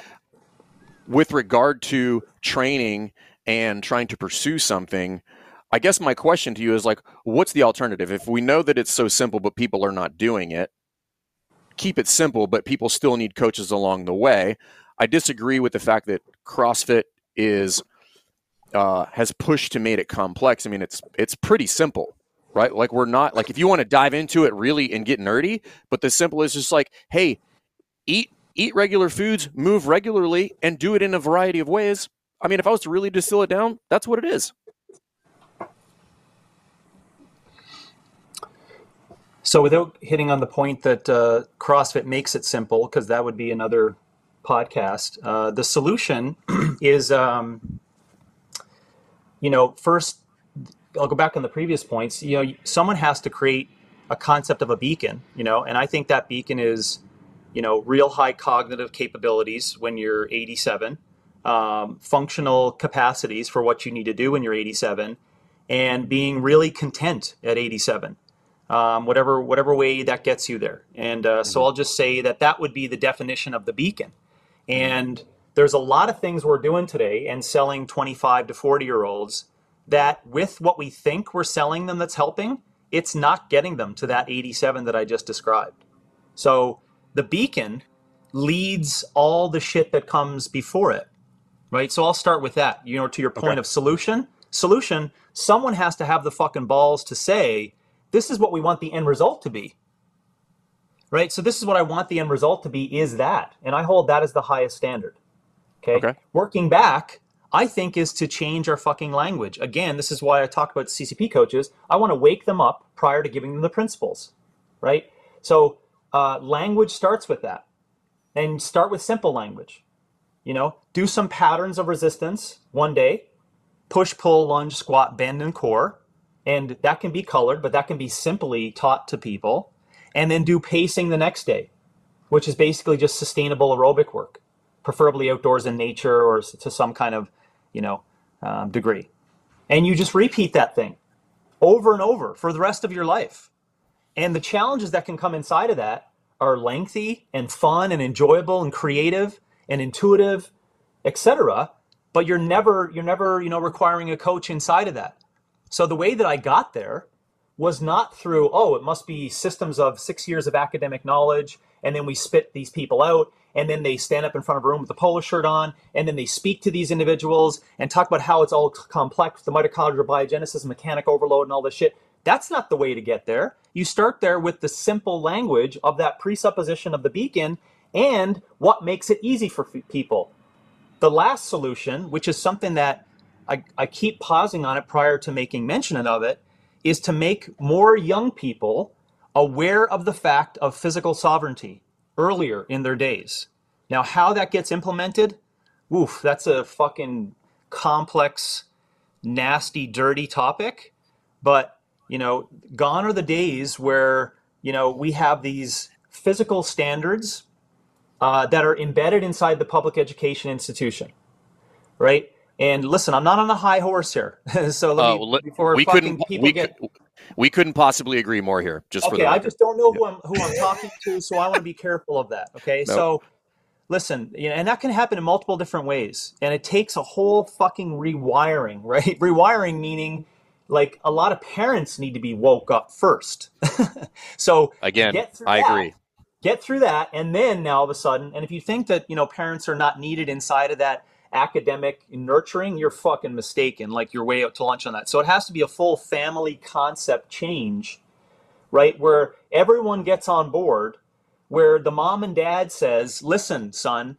with regard to training and trying to pursue something, I guess my question to you is like, what's the alternative? If we know that it's so simple, but people are not doing it, keep it simple, but people still need coaches along the way. I disagree with the fact that CrossFit is uh, has pushed to make it complex. I mean, it's it's pretty simple, right? Like we're not like if you want to dive into it really and get nerdy, but the simple is just like, hey, eat eat regular foods, move regularly, and do it in a variety of ways. I mean, if I was to really distill it down, that's what it is. So, without hitting on the point that uh, CrossFit makes it simple, because that would be another podcast, uh, the solution is, um, you know, first, I'll go back on the previous points. You know, someone has to create a concept of a beacon, you know, and I think that beacon is, you know, real high cognitive capabilities when you're 87, um, functional capacities for what you need to do when you're 87, and being really content at 87 um, whatever whatever way that gets you there. And uh, mm-hmm. so I'll just say that that would be the definition of the beacon. And there's a lot of things we're doing today and selling 25 to 40 year olds that with what we think we're selling them that's helping, it's not getting them to that 87 that I just described. So the beacon leads all the shit that comes before it. Right? So I'll start with that. You know, to your point okay. of solution, solution, someone has to have the fucking balls to say, this is what we want the end result to be. Right? So this is what I want the end result to be is that. And I hold that as the highest standard. Okay? okay. Working back, I think is to change our fucking language. Again, this is why I talk about CCP coaches. I want to wake them up prior to giving them the principles. Right? So uh, language starts with that. And start with simple language. You know, do some patterns of resistance one day, push, pull, lunge, squat, bend, and core and that can be colored, but that can be simply taught to people. And then do pacing the next day, which is basically just sustainable aerobic work, preferably outdoors in nature or to some kind of, you know, um, degree. And you just repeat that thing over and over for the rest of your life. And the challenges that can come inside of that are lengthy and fun and enjoyable and creative and intuitive, etc. But you're never you're never you know requiring a coach inside of that. So the way that I got there was not through, oh, it must be systems of six years of academic knowledge, and then we spit these people out, and then they stand up in front of a room with a polo shirt on, and then they speak to these individuals and talk about how it's all complex, the mitochondrial biogenesis, mechanic overload, and all this shit. That's not the way to get there. You start there with the simple language of that presupposition of the beacon and what makes it easy for people. The last solution, which is something that I, I keep pausing on it prior to making mention of it, is to make more young people aware of the fact of physical sovereignty earlier in their days. Now, how that gets implemented, oof, that's a fucking complex, nasty, dirty topic. But, you know, gone are the days where, you know, we have these physical standards uh, that are embedded inside the public education institution, right? And listen, I'm not on a high horse here. so let me, uh, before we couldn't, people we get. Could, we couldn't possibly agree more here. Just okay, I just don't know who I'm who I'm talking to, so I want to be careful of that. Okay, nope. so listen, you know, and that can happen in multiple different ways, and it takes a whole fucking rewiring, right? Rewiring meaning like a lot of parents need to be woke up first. so again, I that, agree. Get through that, and then now all of a sudden, and if you think that you know parents are not needed inside of that academic nurturing, you're fucking mistaken. Like you're way out to lunch on that. So it has to be a full family concept change, right? Where everyone gets on board, where the mom and dad says, listen, son,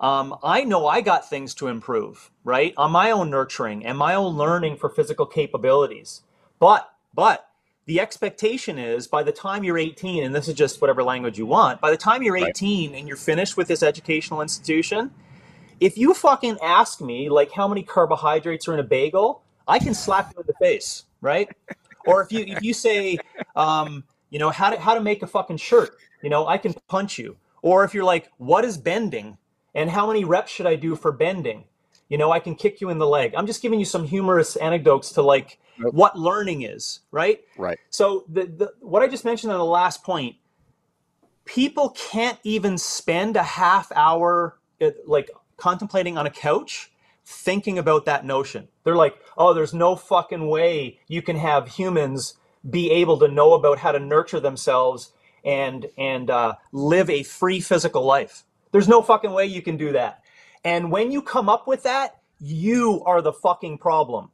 um, I know I got things to improve, right? On my own nurturing and my own learning for physical capabilities. But, but, the expectation is by the time you're 18, and this is just whatever language you want, by the time you're 18 right. and you're finished with this educational institution, if you fucking ask me like how many carbohydrates are in a bagel, I can slap you in the face, right? or if you if you say, um, you know, how to how to make a fucking shirt, you know, I can punch you. Or if you're like, what is bending, and how many reps should I do for bending? You know, I can kick you in the leg. I'm just giving you some humorous anecdotes to like nope. what learning is, right? Right. So the, the what I just mentioned on the last point, people can't even spend a half hour uh, like contemplating on a couch thinking about that notion. They're like, oh, there's no fucking way you can have humans be able to know about how to nurture themselves and and uh, live a free physical life. There's no fucking way you can do that. And when you come up with that, you are the fucking problem.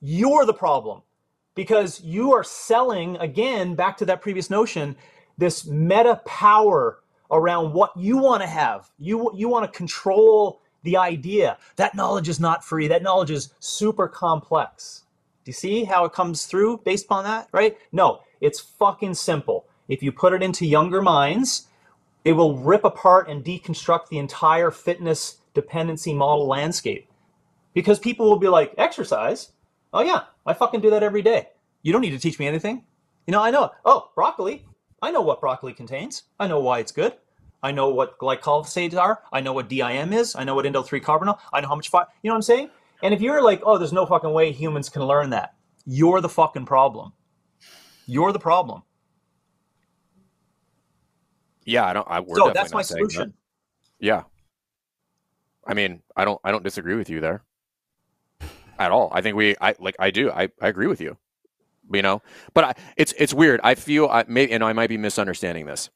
You're the problem because you are selling again back to that previous notion this meta power around what you want to have. You you want to control the idea. That knowledge is not free. That knowledge is super complex. Do you see how it comes through based upon that, right? No, it's fucking simple. if you put it into younger minds, it will rip apart and deconstruct the entire fitness dependency model landscape. Because people will be like, exercise? Oh, yeah, I fucking do that every day. You don't need to teach me anything. You know, I know. Oh, broccoli. I know what broccoli contains. I know why it's good. I know what glycosides are. I know what DIM is. I know what indole 3 carbinol. I know how much fire. You know what I'm saying? And if you're like, oh, there's no fucking way humans can learn that, you're the fucking problem. You're the problem. Yeah, I don't. I, we're so that's my solution. That. Yeah, I mean, I don't. I don't disagree with you there at all. I think we. I like. I do. I, I agree with you. You know, but I, it's it's weird. I feel I may and I might be misunderstanding this.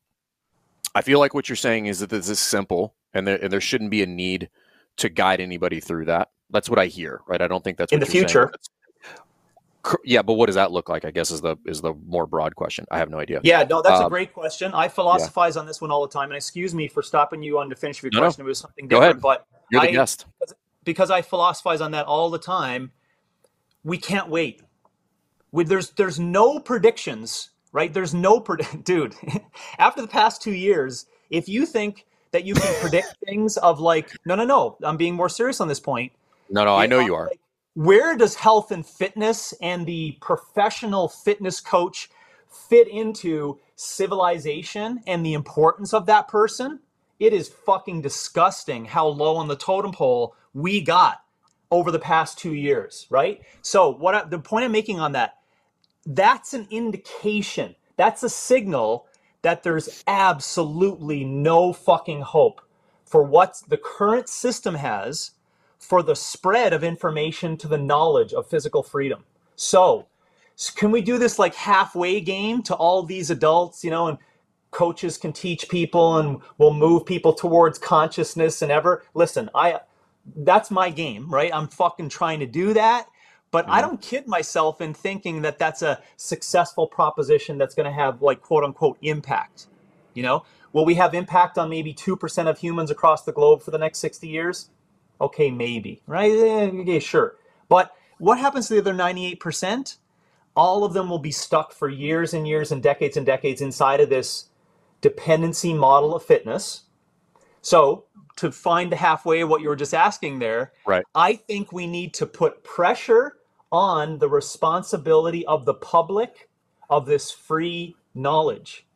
I feel like what you're saying is that this is simple, and there and there shouldn't be a need to guide anybody through that. That's what I hear, right? I don't think that's in the future. Yeah, but what does that look like? I guess is the is the more broad question. I have no idea. Yeah, no, that's a um, great question. I philosophize yeah. on this one all the time, and excuse me for stopping you on to finish your no, question. No. It was something different, but you're the I, guest because, because I philosophize on that all the time. We can't wait. We, there's there's no predictions, right? There's no pred- dude. after the past two years, if you think that you can predict things of like, no, no, no, I'm being more serious on this point. No, no, I know you are. Like, where does health and fitness and the professional fitness coach fit into civilization and the importance of that person? It is fucking disgusting how low on the totem pole we got over the past two years, right? So, what I, the point I'm making on that, that's an indication, that's a signal that there's absolutely no fucking hope for what the current system has for the spread of information to the knowledge of physical freedom. So, can we do this like halfway game to all these adults, you know, and coaches can teach people and we'll move people towards consciousness and ever listen, I that's my game, right? I'm fucking trying to do that, but mm-hmm. I don't kid myself in thinking that that's a successful proposition that's going to have like quote unquote impact. You know, will we have impact on maybe 2% of humans across the globe for the next 60 years? Okay, maybe, right? Eh, okay, sure. But what happens to the other 98%? All of them will be stuck for years and years and decades and decades inside of this dependency model of fitness. So, to find the halfway of what you were just asking there, right. I think we need to put pressure on the responsibility of the public of this free knowledge.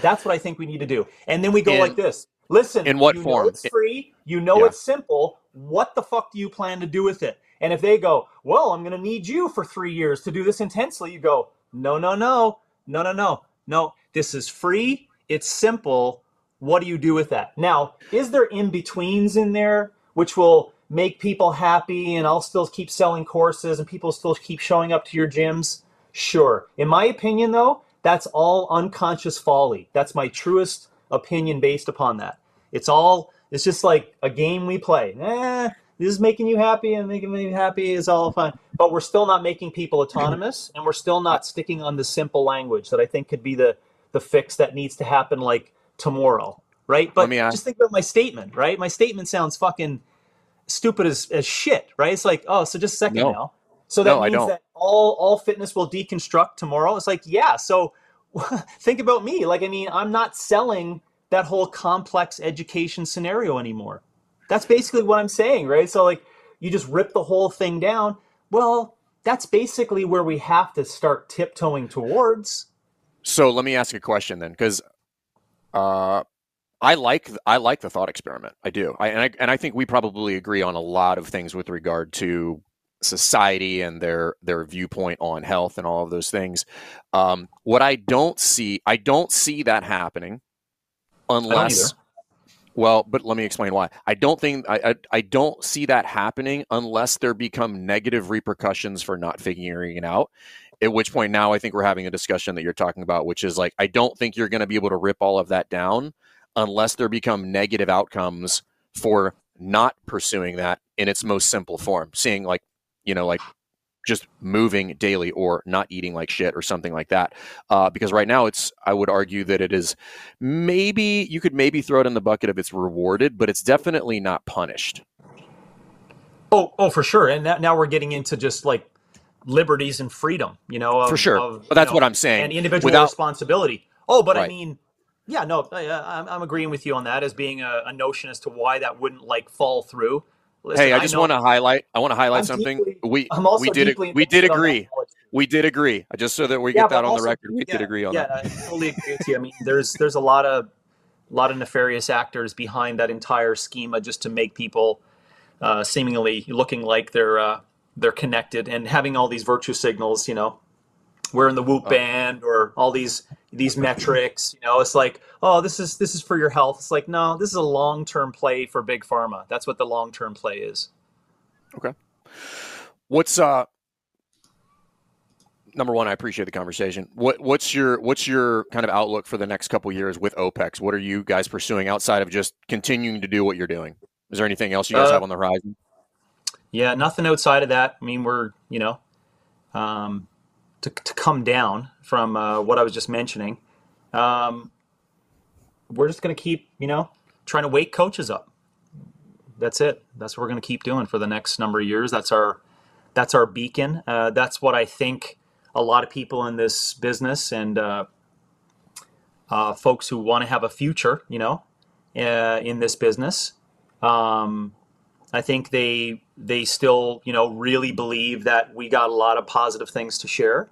That's what I think we need to do. And then we go like this. Listen, in what form? it's free. You know yeah. it's simple. What the fuck do you plan to do with it? And if they go, well, I'm going to need you for three years to do this intensely, you go, no, no, no, no, no, no, no. This is free. It's simple. What do you do with that? Now, is there in betweens in there which will make people happy and I'll still keep selling courses and people still keep showing up to your gyms? Sure. In my opinion, though, that's all unconscious folly. That's my truest opinion based upon that. It's all it's just like a game we play. Eh, this is making you happy and making me happy is all fine. But we're still not making people autonomous and we're still not sticking on the simple language that I think could be the the fix that needs to happen like tomorrow. Right? But just think about my statement, right? My statement sounds fucking stupid as, as shit, right? It's like, oh, so just a second no. now. So that no, means that all all fitness will deconstruct tomorrow. It's like, yeah, so think about me. Like, I mean, I'm not selling that whole complex education scenario anymore. That's basically what I'm saying, right? So like you just rip the whole thing down. Well, that's basically where we have to start tiptoeing towards. So let me ask a question then, because uh, I like I like the thought experiment. I do, I, and I and I think we probably agree on a lot of things with regard to society and their their viewpoint on health and all of those things. Um, what I don't see, I don't see that happening unless well, but let me explain why. I don't think I, I, I don't see that happening unless there become negative repercussions for not figuring it out. At which point now I think we're having a discussion that you're talking about, which is like I don't think you're going to be able to rip all of that down unless there become negative outcomes for not pursuing that in its most simple form. Seeing like you know like just moving daily or not eating like shit or something like that. Uh, because right now, it's I would argue that it is maybe you could maybe throw it in the bucket if it's rewarded, but it's definitely not punished. Oh, oh, for sure. And now we're getting into just like liberties and freedom, you know, of, for sure. Of, but that's know, what I'm saying. And individual Without, responsibility. Oh, but right. I mean, yeah, no, I, am I'm agreeing with you on that as being a, a, notion as to why that wouldn't like fall through. Listen, hey, I just want to highlight. I want to highlight I'm something. Deeply, we we did we did agree. We did agree. Just so that we yeah, get that on also, the record, we yeah, did agree on yeah, that. Yeah, I totally agree with you. I mean, there's there's a lot of a lot of nefarious actors behind that entire schema just to make people uh, seemingly looking like they're uh, they're connected and having all these virtue signals. You know, we're in the Whoop oh. band or all these these metrics. You know, it's like, oh, this is this is for your health. It's like, no, this is a long term play for big pharma. That's what the long term play is. Okay. What's uh number one, I appreciate the conversation. What what's your what's your kind of outlook for the next couple years with OPEX? What are you guys pursuing outside of just continuing to do what you're doing? Is there anything else you guys uh, have on the horizon? Yeah, nothing outside of that. I mean, we're you know, um, to, to come down from uh, what I was just mentioning. Um, we're just going to keep, you know, trying to wake coaches up. That's it. That's what we're going to keep doing for the next number of years. That's our that's our beacon. Uh, that's what I think a lot of people in this business and uh, uh, folks who want to have a future, you know, uh, in this business. Um, I think they they still, you know, really believe that we got a lot of positive things to share.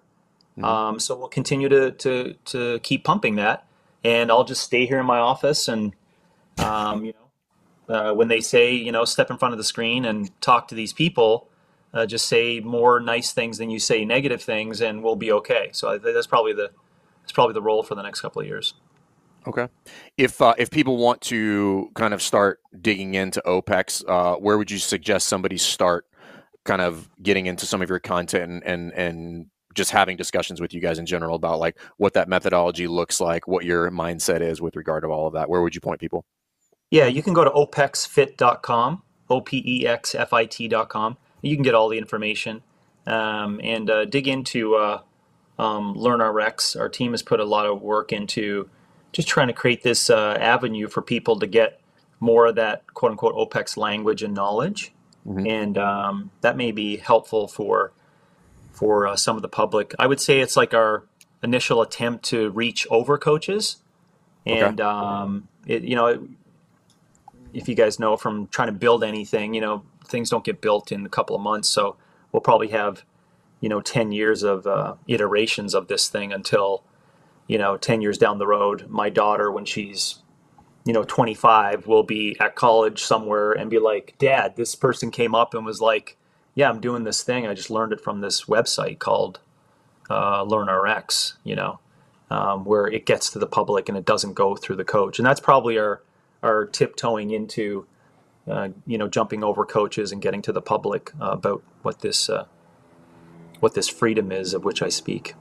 Mm-hmm. Um, so we'll continue to, to, to keep pumping that. And I'll just stay here in my office and, um, you know, uh, when they say, you know, step in front of the screen and talk to these people, uh, just say more nice things than you say negative things, and we'll be okay. So I, that's probably the that's probably the role for the next couple of years. Okay. If uh, if people want to kind of start digging into OPEX, uh, where would you suggest somebody start kind of getting into some of your content and, and, and just having discussions with you guys in general about like what that methodology looks like, what your mindset is with regard to all of that? Where would you point people? Yeah, you can go to opexfit.com, O P E X F I T.com. You can get all the information um, and uh, dig into uh, um, LearnRx. Our team has put a lot of work into just trying to create this uh, avenue for people to get more of that quote unquote OPEX language and knowledge. Mm-hmm. And um, that may be helpful for for uh, some of the public. I would say it's like our initial attempt to reach over coaches. And, okay. um, it, you know, if you guys know from trying to build anything, you know, things don't get built in a couple of months. So we'll probably have, you know, 10 years of uh, iterations of this thing until you know, 10 years down the road, my daughter, when she's, you know, 25, will be at college somewhere and be like, Dad, this person came up and was like, Yeah, I'm doing this thing. I just learned it from this website called uh, LearnRx, you know, um, where it gets to the public and it doesn't go through the coach. And that's probably our, our tiptoeing into, uh, you know, jumping over coaches and getting to the public uh, about what this, uh, what this freedom is of which I speak.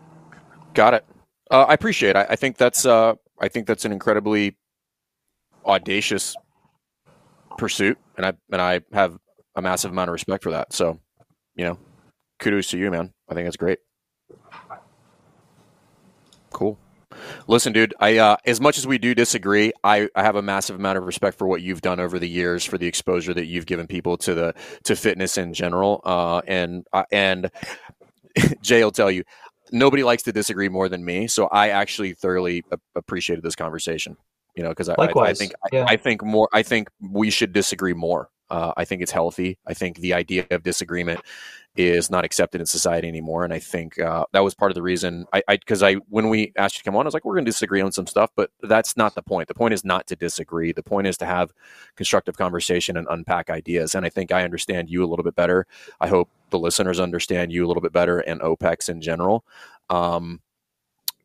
Got it. Uh, I appreciate. It. I, I think that's. Uh, I think that's an incredibly audacious pursuit, and I and I have a massive amount of respect for that. So, you know, kudos to you, man. I think that's great. Cool. Listen, dude. I uh, as much as we do disagree, I, I have a massive amount of respect for what you've done over the years, for the exposure that you've given people to the to fitness in general. Uh, and uh, and Jay will tell you, nobody likes to disagree more than me. So I actually thoroughly appreciated this conversation. You know, because I, I, I, think yeah. I, I, think more. I think we should disagree more. Uh, I think it's healthy. I think the idea of disagreement is not accepted in society anymore, and I think uh, that was part of the reason. I because I, when we asked you to come on, I was like, we're going to disagree on some stuff, but that's not the point. The point is not to disagree. The point is to have constructive conversation and unpack ideas. And I think I understand you a little bit better. I hope the listeners understand you a little bit better and OPEX in general. Um,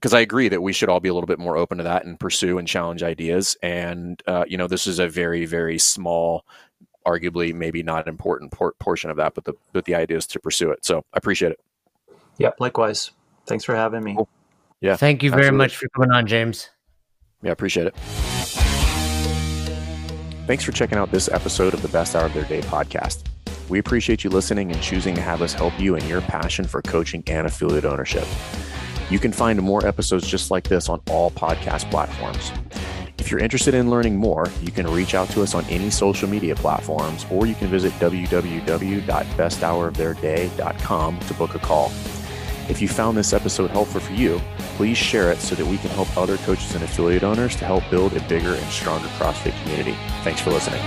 because I agree that we should all be a little bit more open to that and pursue and challenge ideas. And uh, you know, this is a very, very small, arguably maybe not an important por- portion of that, but the but the idea is to pursue it. So I appreciate it. Yep. Likewise. Thanks for having me. Cool. Yeah. Thank you very absolutely. much for coming on, James. Yeah, appreciate it. Thanks for checking out this episode of the Best Hour of Their Day podcast. We appreciate you listening and choosing to have us help you in your passion for coaching and affiliate ownership. You can find more episodes just like this on all podcast platforms. If you're interested in learning more, you can reach out to us on any social media platforms or you can visit www.besthouroftheirday.com to book a call. If you found this episode helpful for you, please share it so that we can help other coaches and affiliate owners to help build a bigger and stronger CrossFit community. Thanks for listening.